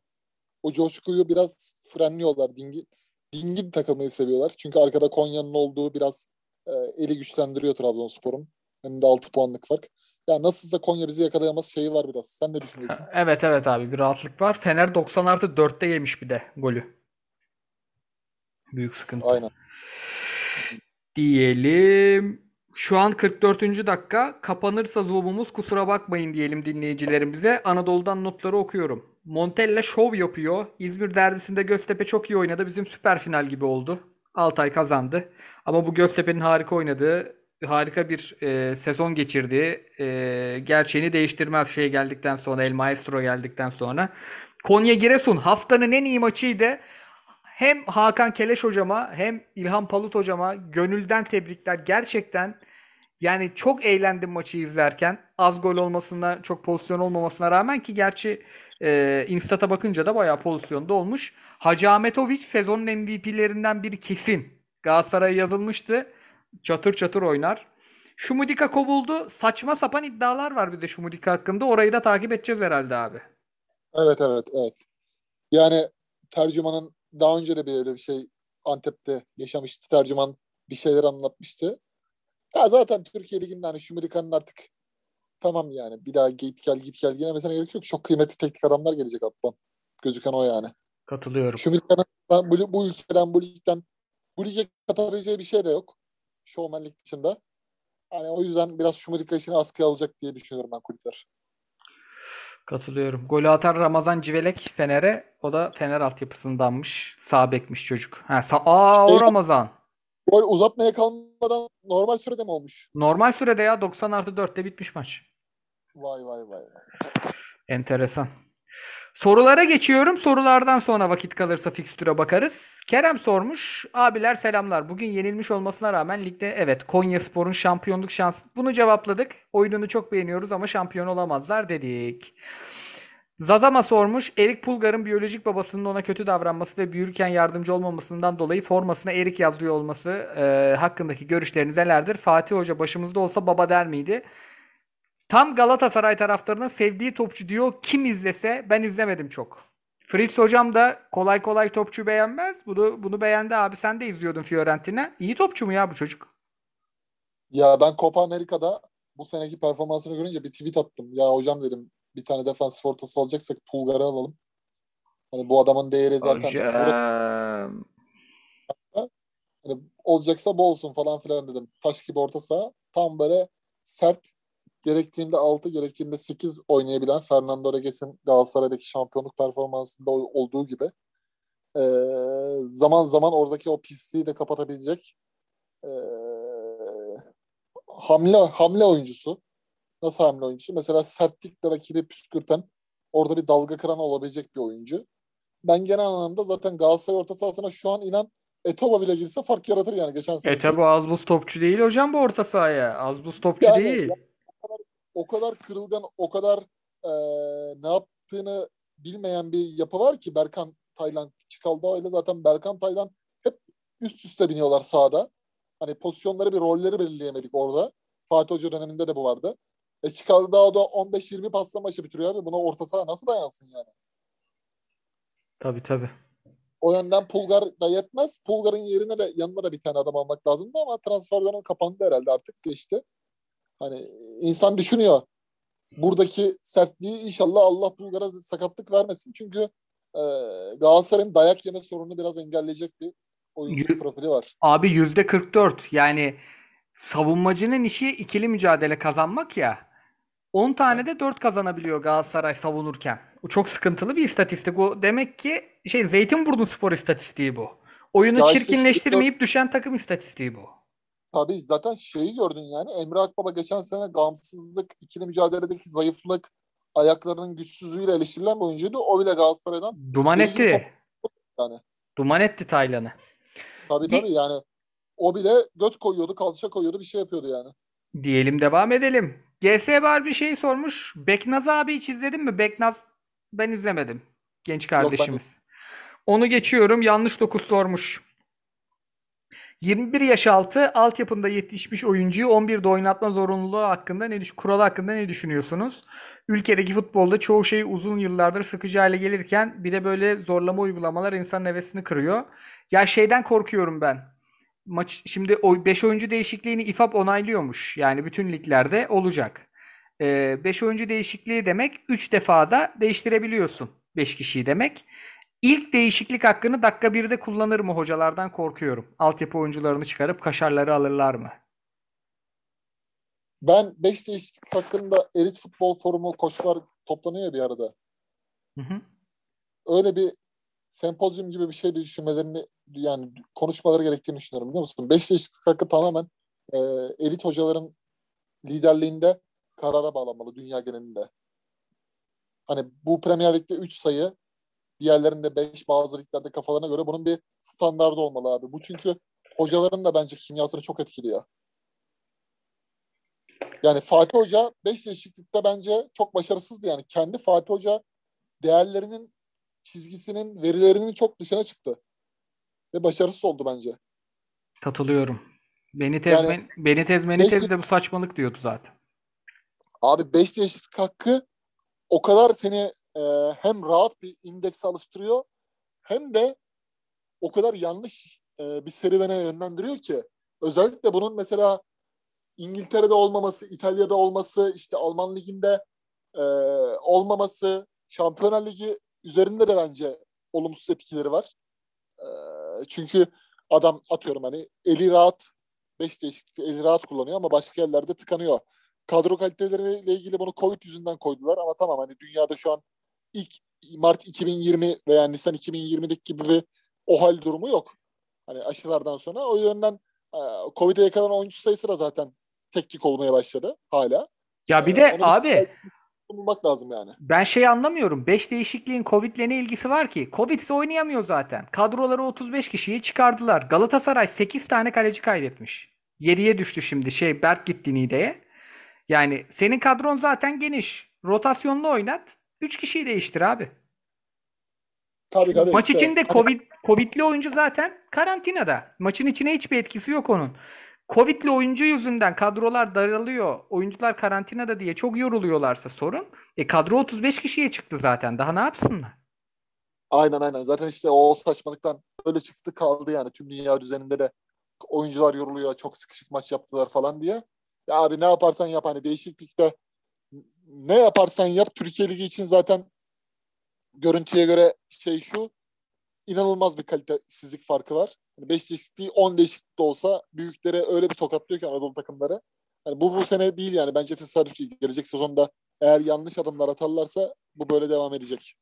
O coşkuyu biraz frenliyorlar. Dingi, dingin takılmayı seviyorlar. Çünkü arkada Konya'nın olduğu biraz e, eli güçlendiriyor Trabzonspor'un. Hem de 6 puanlık fark. Ya nasılsa Konya bizi yakalayamaz şeyi var biraz. Sen ne düşünüyorsun? Evet evet abi bir rahatlık var. Fener 90 artı 4'te yemiş bir de golü. Büyük sıkıntı. Aynen. Diyelim. Şu an 44. dakika. Kapanırsa zoom'umuz kusura bakmayın diyelim dinleyicilerimize. Anadolu'dan notları okuyorum. Montella şov yapıyor. İzmir derbisinde Göztepe çok iyi oynadı. Bizim süper final gibi oldu. Altay kazandı. Ama bu Göztepe'nin harika oynadığı, harika bir e, sezon geçirdiği e, gerçeğini değiştirmez şey geldikten sonra, El Maestro geldikten sonra. Konya Giresun haftanın en iyi maçıydı. Hem Hakan Keleş hocama hem İlhan Palut hocama gönülden tebrikler. Gerçekten yani çok eğlendim maçı izlerken. Az gol olmasına, çok pozisyon olmamasına rağmen ki gerçi e, Instat'a bakınca da bayağı pozisyonda olmuş. Hacı Ahmetovic sezonun MVP'lerinden biri kesin. Galatasaray'a yazılmıştı. Çatır çatır oynar. Şumudika kovuldu. Saçma sapan iddialar var bir de Şumudika hakkında. Orayı da takip edeceğiz herhalde abi. Evet evet evet. Yani tercümanın daha önce de bir öyle bir şey Antep'te yaşamıştı. Tercüman bir şeyler anlatmıştı. Ya zaten Türkiye Ligi'nde hani Şumudika'nın artık tamam yani bir daha git gel git gel yine mesela gerek yok. Çok kıymetli teknik adamlar gelecek alttan. Gözüken o yani. Katılıyorum. Şumudika'nın bu, bu ülkeden bu ligden bu lige katabileceği bir şey de yok. Şovmenlik dışında. Hani o yüzden biraz Şumudika işini askıya alacak diye düşünüyorum ben kulüpler. Katılıyorum. Golü atan Ramazan Civelek Fener'e. O da Fener altyapısındanmış. Sağ bekmiş çocuk. Ha, sa Aa o Şey- Ramazan. Gol uzatmaya kalmadan normal sürede mi olmuş? Normal sürede ya 90 artı 4'te bitmiş maç. Vay vay vay. vay. Enteresan. Sorulara geçiyorum. Sorulardan sonra vakit kalırsa fikstüre bakarız. Kerem sormuş. Abiler selamlar. Bugün yenilmiş olmasına rağmen ligde evet Konya Spor'un şampiyonluk şansı. Bunu cevapladık. Oyununu çok beğeniyoruz ama şampiyon olamazlar dedik. Zazama sormuş. Erik Pulgar'ın biyolojik babasının ona kötü davranması ve büyürken yardımcı olmamasından dolayı formasına Erik yazıyor olması e, hakkındaki görüşleriniz nelerdir? Fatih Hoca başımızda olsa baba der miydi? Tam Galatasaray taraftarının sevdiği topçu diyor. Kim izlese ben izlemedim çok. Fritz hocam da kolay kolay topçu beğenmez. Bunu bunu beğendi abi. Sen de izliyordun Fiorentina. İyi topçu mu ya bu çocuk? Ya ben Copa Amerika'da bu seneki performansını görünce bir tweet attım. Ya hocam dedim bir tane defansif ortası alacaksak Pulgar'ı alalım. Hani bu adamın değeri zaten Hocam. hani olacaksa bu olsun falan filan dedim. Taş gibi orta saha. Tam böyle sert gerektiğinde 6 gerektiğinde 8 oynayabilen Fernando Regues'in Galatasaray'daki şampiyonluk performansında olduğu gibi ee, zaman zaman oradaki o pisliği de kapatabilecek ee, hamle hamle oyuncusu. Nasıl hamle oyuncusu? Mesela sertlikle rakibi püskürten orada bir dalga kıran olabilecek bir oyuncu. Ben genel anlamda zaten Galatasaray orta sahasına şu an inan Etoba bile girse fark yaratır yani geçen sene. E tabi az buz topçu değil hocam bu orta sahaya. Az buz topçu Yani- değil. o kadar kırılgan, o kadar e, ne yaptığını bilmeyen bir yapı var ki Berkan Taylan Çikalda ile zaten Berkan Taylan hep üst üste biniyorlar sahada. Hani pozisyonları bir rolleri belirleyemedik orada. Fatih Hoca döneminde de bu vardı. E Çikalda o da 15-20 pasla maçı bitiriyor abi. Buna orta saha nasıl dayansın yani? Tabi tabi. O yönden Pulgar da yetmez. Pulgar'ın yerine de yanına da bir tane adam almak lazımdı ama transfer dönemi kapandı herhalde artık geçti. Hani insan düşünüyor. Buradaki sertliği inşallah Allah Bulgar'a sakatlık vermesin. Çünkü e, Galatasaray'ın dayak yeme sorununu biraz engelleyecek bir oyuncu Y- profili var. Abi yüzde 44 yani savunmacının işi ikili mücadele kazanmak ya. 10 tane de 4 kazanabiliyor Galatasaray savunurken. Bu çok sıkıntılı bir istatistik. Bu demek ki şey Zeytinburnu spor istatistiği bu. Oyunu Ya işte çirkinleştirmeyip düşen takım istatistiği bu. Tabii zaten şeyi gördün yani Emre Akbaba geçen sene gamsızlık, ikili mücadeledeki zayıflık, ayaklarının güçsüzlüğüyle eleştirilen bir oyuncuydu. O bile Galatasaray'dan Duman etti. yani. Duman etti Taylan'ı. Tabii tabii yani o bile göt koyuyordu, kalça koyuyordu, bir şey yapıyordu yani. Diyelim devam edelim. GS var bir şey sormuş. Beknaz abi hiç izledin mi? Beknaz ben izlemedim. Genç kardeşimiz. Onu geçiyorum. Yanlış dokuz sormuş. 21 yaş altı altyapında yetişmiş oyuncuyu 11'de oynatma zorunluluğu hakkında ne düş kuralı hakkında ne düşünüyorsunuz? Ülkedeki futbolda çoğu şey uzun yıllardır sıkıcı hale gelirken bir de böyle zorlama uygulamalar insanın hevesini kırıyor. Ya şeyden korkuyorum ben. Maç şimdi o 5 oyuncu değişikliğini İFAB onaylıyormuş. Yani bütün liglerde olacak. 5 oyuncu değişikliği demek 3 defada değiştirebiliyorsun 5 kişiyi demek. İlk değişiklik hakkını dakika 1'de kullanır mı hocalardan korkuyorum. Altyapı oyuncularını çıkarıp kaşarları alırlar mı? Ben 5 değişiklik hakkında elit futbol forumu koçlar toplanıyor bir arada. Hı hı. Öyle bir sempozyum gibi bir şey düşünmelerini yani konuşmaları gerektiğini düşünüyorum biliyor musun? 5 değişiklik hakkı tamamen e, elit hocaların liderliğinde karara bağlanmalı dünya genelinde. Hani bu Premier Lig'de 3 sayı diğerlerinde 5 bazı liglerde kafalarına göre bunun bir standardı olmalı abi. Bu çünkü hocaların da bence kimyasını çok etkiliyor. Yani Fatih Hoca 5 değişiklikte bence çok başarısızdı yani. Kendi Fatih Hoca değerlerinin çizgisinin, verilerinin çok dışına çıktı. Ve başarısız oldu bence. Katılıyorum. Beni tezmen, Yani- beni tezmeni tez de bu saçmalık diyordu zaten. Abi 5 değişiklik hakkı o kadar seni e, hem rahat bir indeks alıştırıyor hem de o kadar yanlış e, bir serüvene yönlendiriyor ki. Özellikle bunun mesela İngiltere'de olmaması, İtalya'da olması, işte Alman Ligi'nde e, olmaması, Şampiyonlar Ligi üzerinde de bence olumsuz etkileri var. E, çünkü adam atıyorum hani eli rahat 5 değişiklik eli rahat kullanıyor ama başka yerlerde tıkanıyor. Kadro kaliteleriyle ilgili bunu Covid yüzünden koydular ama tamam hani dünyada şu an ilk Mart 2020 veya Nisan 2020'deki gibi bir o hal durumu yok. Hani aşılardan sonra o yönden e, Covid'e yakalanan oyuncu sayısı da zaten teknik olmaya başladı hala. Ya bir Ee, de onu abi bulmak lazım yani. ben şey anlamıyorum. 5 değişikliğin Covid'le ne ilgisi var ki? Covid'se oynayamıyor zaten. Kadroları 35 kişiyi çıkardılar. Galatasaray 8 tane kaleci kaydetmiş. 7'ye düştü şimdi şey Berk gitti Niğde'ye. Yani senin kadron zaten geniş. Rotasyonlu oynat. 3 kişiyi değiştir abi. Tabii tabii. Maç işte. içinde Covid Covid'li oyuncu zaten karantinada. Maçın içine hiçbir etkisi yok onun. Covid'li oyuncu yüzünden kadrolar daralıyor. Oyuncular karantinada diye çok yoruluyorlarsa sorun. E kadro 35 kişiye çıktı zaten. Daha ne yapsınlar? Aynen aynen. Zaten işte o saçmalıktan öyle çıktı kaldı yani. Tüm dünya düzeninde de oyuncular yoruluyor. Çok sıkışık maç yaptılar falan diye. Ya abi ne yaparsan yap hani değişiklikte ne yaparsan yap Türkiye Ligi için zaten görüntüye göre şey şu inanılmaz bir kalitesizlik farkı var. 5 yani değişikliği 10 değişiklik de olsa büyüklere öyle bir tokatlıyor ki Anadolu takımları. Yani bu bu sene değil yani bence tesadüf değil. Gelecek sezonda eğer yanlış adımlar atarlarsa bu böyle devam edecek.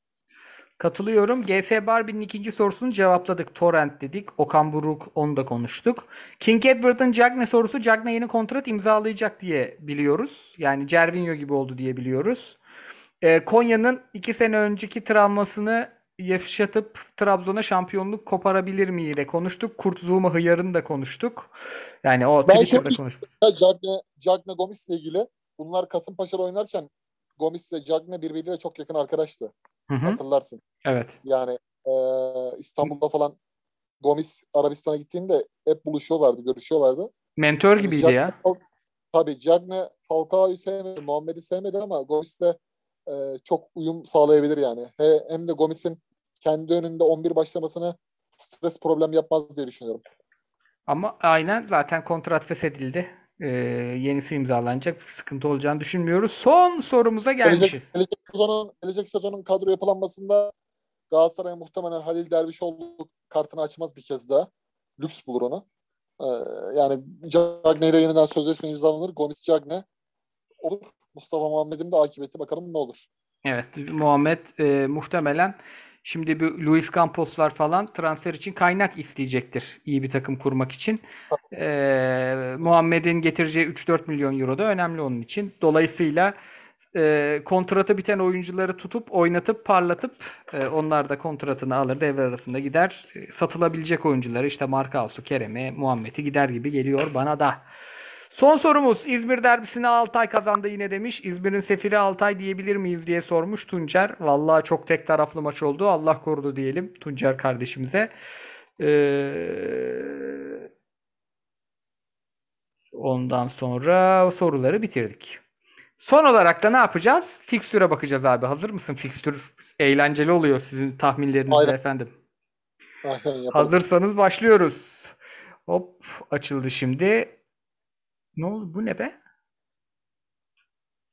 Katılıyorum. GS Barbie'nin ikinci sorusunu cevapladık. Torrent dedik. Okan Buruk onu da konuştuk. King Edward'ın Cagne sorusu Cagne yeni kontrat imzalayacak diye biliyoruz. Yani Cervinho gibi oldu diye biliyoruz. Ee, Konya'nın iki sene önceki travmasını yaşatıp Trabzon'a şampiyonluk koparabilir miyi de konuştuk. Kurt Zouma hıyarını da konuştuk. Yani o Ben Twitter'da şöyle- konuştuk. Cagne, Cagne Gomis'le ilgili bunlar Kasımpaşa'da oynarken Gomis'le Cagne birbiriyle çok yakın arkadaştı. Hı hı. Hatırlarsın. Evet. Yani e, İstanbul'da falan Gomis Arabistan'a gittiğinde hep buluşuyorlardı, görüşüyorlardı. Mentor gibiydi Cagne- ya. Tabii Cagne Falcao'yu sevmedi, Muhammed'i sevmedi ama Gomis'le e, çok uyum sağlayabilir yani. He, hem de Gomis'in kendi önünde 11 başlamasını stres problem yapmaz diye düşünüyorum. Ama aynen zaten kontrat feshedildi. Ee, yenisi imzalanacak. Sıkıntı olacağını düşünmüyoruz. Son sorumuza gelmişiz. Gelecek, gelecek sezonun gelecek sezonun kadro yapılanmasında Galatasaray muhtemelen Halil Dervişoğlu kartını açmaz bir kez daha. Lüks bulur onu. Ee, yani Cagne ile yeniden sözleşme imzalanır. Gomis Cagne olur. Mustafa Muhammed'in de akıbeti bakalım ne olur. Evet, Muhammed e, muhtemelen şimdi bir Luis Campos'lar falan transfer için kaynak isteyecektir iyi bir takım kurmak için. E, Muhammed'in getireceği 3-4 milyon euro da önemli onun için. Dolayısıyla e, kontratı biten oyuncuları tutup oynatıp parlatıp e, onlar da kontratını alır devre arasında gider. E, satılabilecek oyuncuları işte Markaus'u, Kerem'i, Muhammed'i gider gibi geliyor bana da. Son sorumuz İzmir derbisini Altay kazandı yine demiş. İzmir'in sefiri Altay diyebilir miyiz diye sormuş Tuncer. Vallahi çok tek taraflı maç oldu. Allah korudu diyelim Tuncer kardeşimize. Ee, ondan sonra soruları bitirdik. Son olarak da ne yapacağız? Fikstüre bakacağız abi. Hazır mısın? Fikstür eğlenceli oluyor sizin tahminlerinizle Aynen. efendim. Aynen yapalım. Hazırsanız başlıyoruz. Hop açıldı şimdi. Ne oldu? Bu ne be?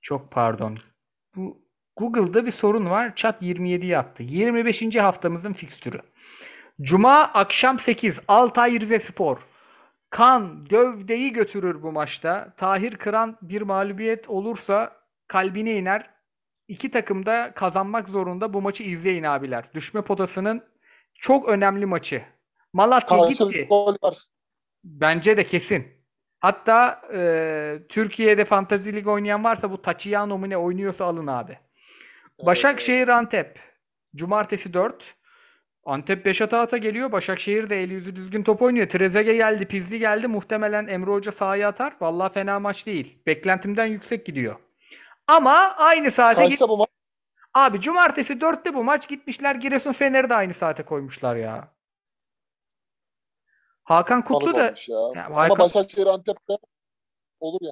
Çok pardon. Bu Google'da bir sorun var. Chat 27'yi attı. 25. haftamızın fikstürü. Cuma akşam 8 Altay Rizespor. Kan gövdeyi götürür bu maçta. Tahir Kıran bir mağlubiyet olursa kalbine iner. İki takım da kazanmak zorunda. Bu maçı izleyin abiler. Düşme potasının çok önemli maçı. Malatya Karşılıklı gitti. gol var. Bence de kesin. Hatta e, Türkiye'de Fantasy Lig oynayan varsa bu Tachiano mu ne oynuyorsa alın abi. Başakşehir Antep. Cumartesi 4. Antep 5 ata ata geliyor. Başakşehir de eli yüzü düzgün top oynuyor. Trezege geldi, Pizli geldi. Muhtemelen Emre Hoca sahaya atar. Vallahi fena maç değil. Beklentimden yüksek gidiyor. Ama aynı saate git. Kaçta bu maç? Abi cumartesi 4'te bu maç gitmişler. Giresun Fener'i de aynı saate koymuşlar ya. Hakan Kutlu da ya. Ya Ama Hakan- Başakşehir Antep'te olur ya.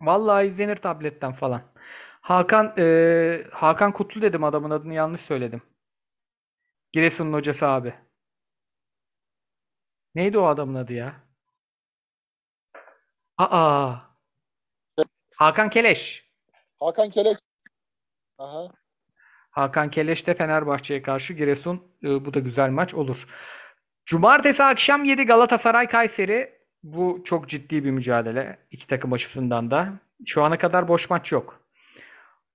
Vallahi izlenir tabletten falan. Hakan eee, Hakan Kutlu dedim adamın adını yanlış söyledim. Giresun'un hocası abi. Neydi o adamın adı ya? Aa. Hakan Keleş. Hakan Keleş. Aha. Hakan Keleş de Fenerbahçe'ye karşı Giresun. e, bu da güzel maç olur. Cumartesi akşam 7 Galatasaray Kayseri. Bu çok ciddi bir mücadele. İki takım açısından da. Şu ana kadar boş maç yok.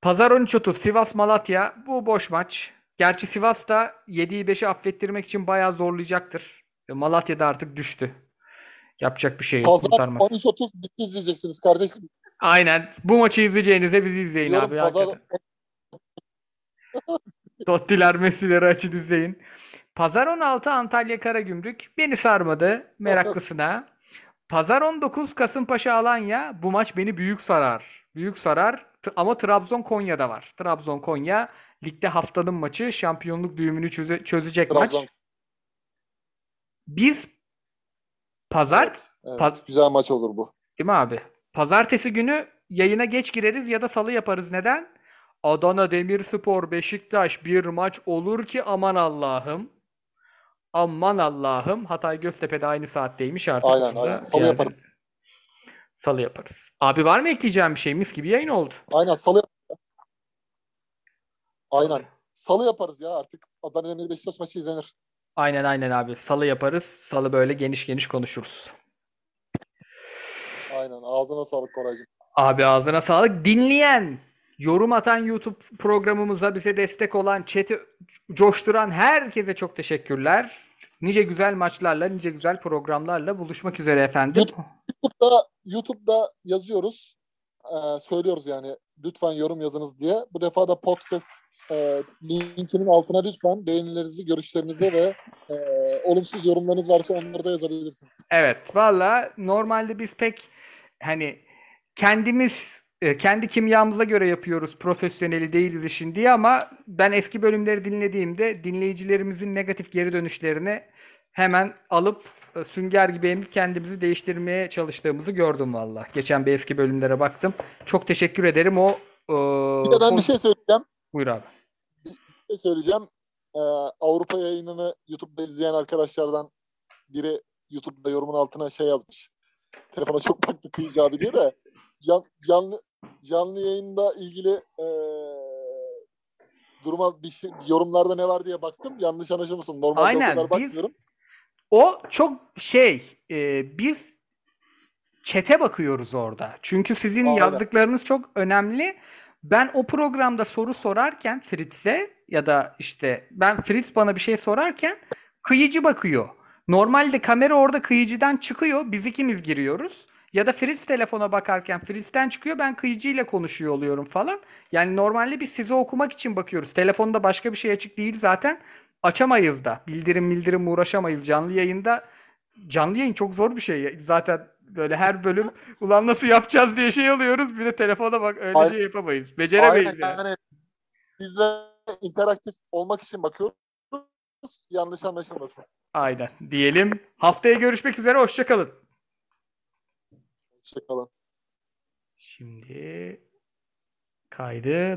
Pazar 13.30 Sivas Malatya. Bu boş maç. Gerçi Sivas da 7'yi 5'i affettirmek için bayağı zorlayacaktır. E, Malatya da artık düştü. Yapacak bir şey yok. Pazar Kurtarmaz. 13.30 bitti izleyeceksiniz kardeşim. Aynen. Bu maçı izleyeceğinize bizi izleyin Diyorum, abi. pazar. Tottiler Messi'leri açın izleyin. Pazar 16 Antalya Karagümrük. Beni sarmadı meraklısına. Pazar 19 Kasımpaşa Alanya. Bu maç beni büyük sarar. Büyük sarar. Ama Trabzon Konya'da var. Trabzon Konya ligde haftanın maçı. Şampiyonluk düğümünü çöze- çözecek maç. Trabzon. Biz pazar Evet, Paz- güzel maç olur bu. Değil mi abi? Pazartesi günü yayına geç gireriz ya da salı yaparız. Neden? Adana Demirspor Beşiktaş bir maç olur ki aman Allah'ım. Aman Allah'ım. Hatay Göztepe'de aynı saatteymiş artık. Aynen, aynen. Salı yaparız. yerde- Salı yaparız. Abi var mı ekleyeceğim bir şey? Mis gibi yayın oldu. Aynen salı Aynen. Salı yaparız ya artık. Adana Demir Beşiktaş maçı izlenir. Aynen aynen abi. Salı yaparız. Salı böyle geniş geniş konuşuruz. Aynen. Ağzına sağlık Koraycığım. Abi ağzına sağlık. Dinleyen, yorum atan YouTube programımıza bize destek olan, chat'i coşturan herkese çok teşekkürler. Nice güzel maçlarla, nice güzel programlarla buluşmak üzere efendim. YouTube'da, YouTube'da yazıyoruz. Ee, söylüyoruz yani lütfen yorum yazınız diye. Bu defa da podcast e, linkinin altına lütfen beğenilerinizi, görüşlerinizi ve e, olumsuz yorumlarınız varsa onları da yazabilirsiniz. Evet, valla normalde biz pek hani kendimiz e, kendi kimyamıza göre yapıyoruz. Profesyoneli değiliz işin diye ama ben eski bölümleri dinlediğimde dinleyicilerimizin negatif geri dönüşlerini hemen alıp e, sünger gibi emip kendimizi değiştirmeye çalıştığımızı gördüm valla. Geçen bir eski bölümlere baktım. Çok teşekkür ederim o e, Bir de ben bir poz- şey söyleyeceğim. Buyur abi. Bir şey söyleyeceğim. e, Avrupa yayınını YouTube'da izleyen arkadaşlardan biri YouTube'da yorumun altına şey yazmış. Telefona çok baktı Kıyıcı abi diye de can, canlı canlı yayında ilgili e, duruma bir şey, yorumlarda ne var diye baktım. Yanlış anlaşılmasın. Normalde Aynen, o kadar biz- bakmıyorum. O çok şey e, biz çete bakıyoruz orada. Çünkü sizin Aynen. yazdıklarınız çok önemli. Ben o programda soru sorarken Fritz'e ya da işte ben Fritz bana bir şey sorarken kıyıcı bakıyor. Normalde kamera orada kıyıcıdan çıkıyor. Biz ikimiz giriyoruz. Ya da Fritz telefona bakarken Fritz'ten çıkıyor. Ben kıyıcıyla konuşuyor oluyorum falan. Yani normalde biz sizi okumak için bakıyoruz. Telefonda başka bir şey açık değil zaten. Açamayız da. Bildirim bildirim uğraşamayız. Canlı yayında canlı yayın çok zor bir şey. Zaten böyle her bölüm ulan nasıl yapacağız diye şey alıyoruz. Bir de telefona bak öyle Aynen. şey yapamayız. Beceremeyiz Aynen, yani. yani bizle interaktif olmak için bakıyoruz. Yanlış anlaşılmasın. Aynen. Diyelim. Haftaya görüşmek üzere. Hoşçakalın. Hoşçakalın. Şimdi kaydı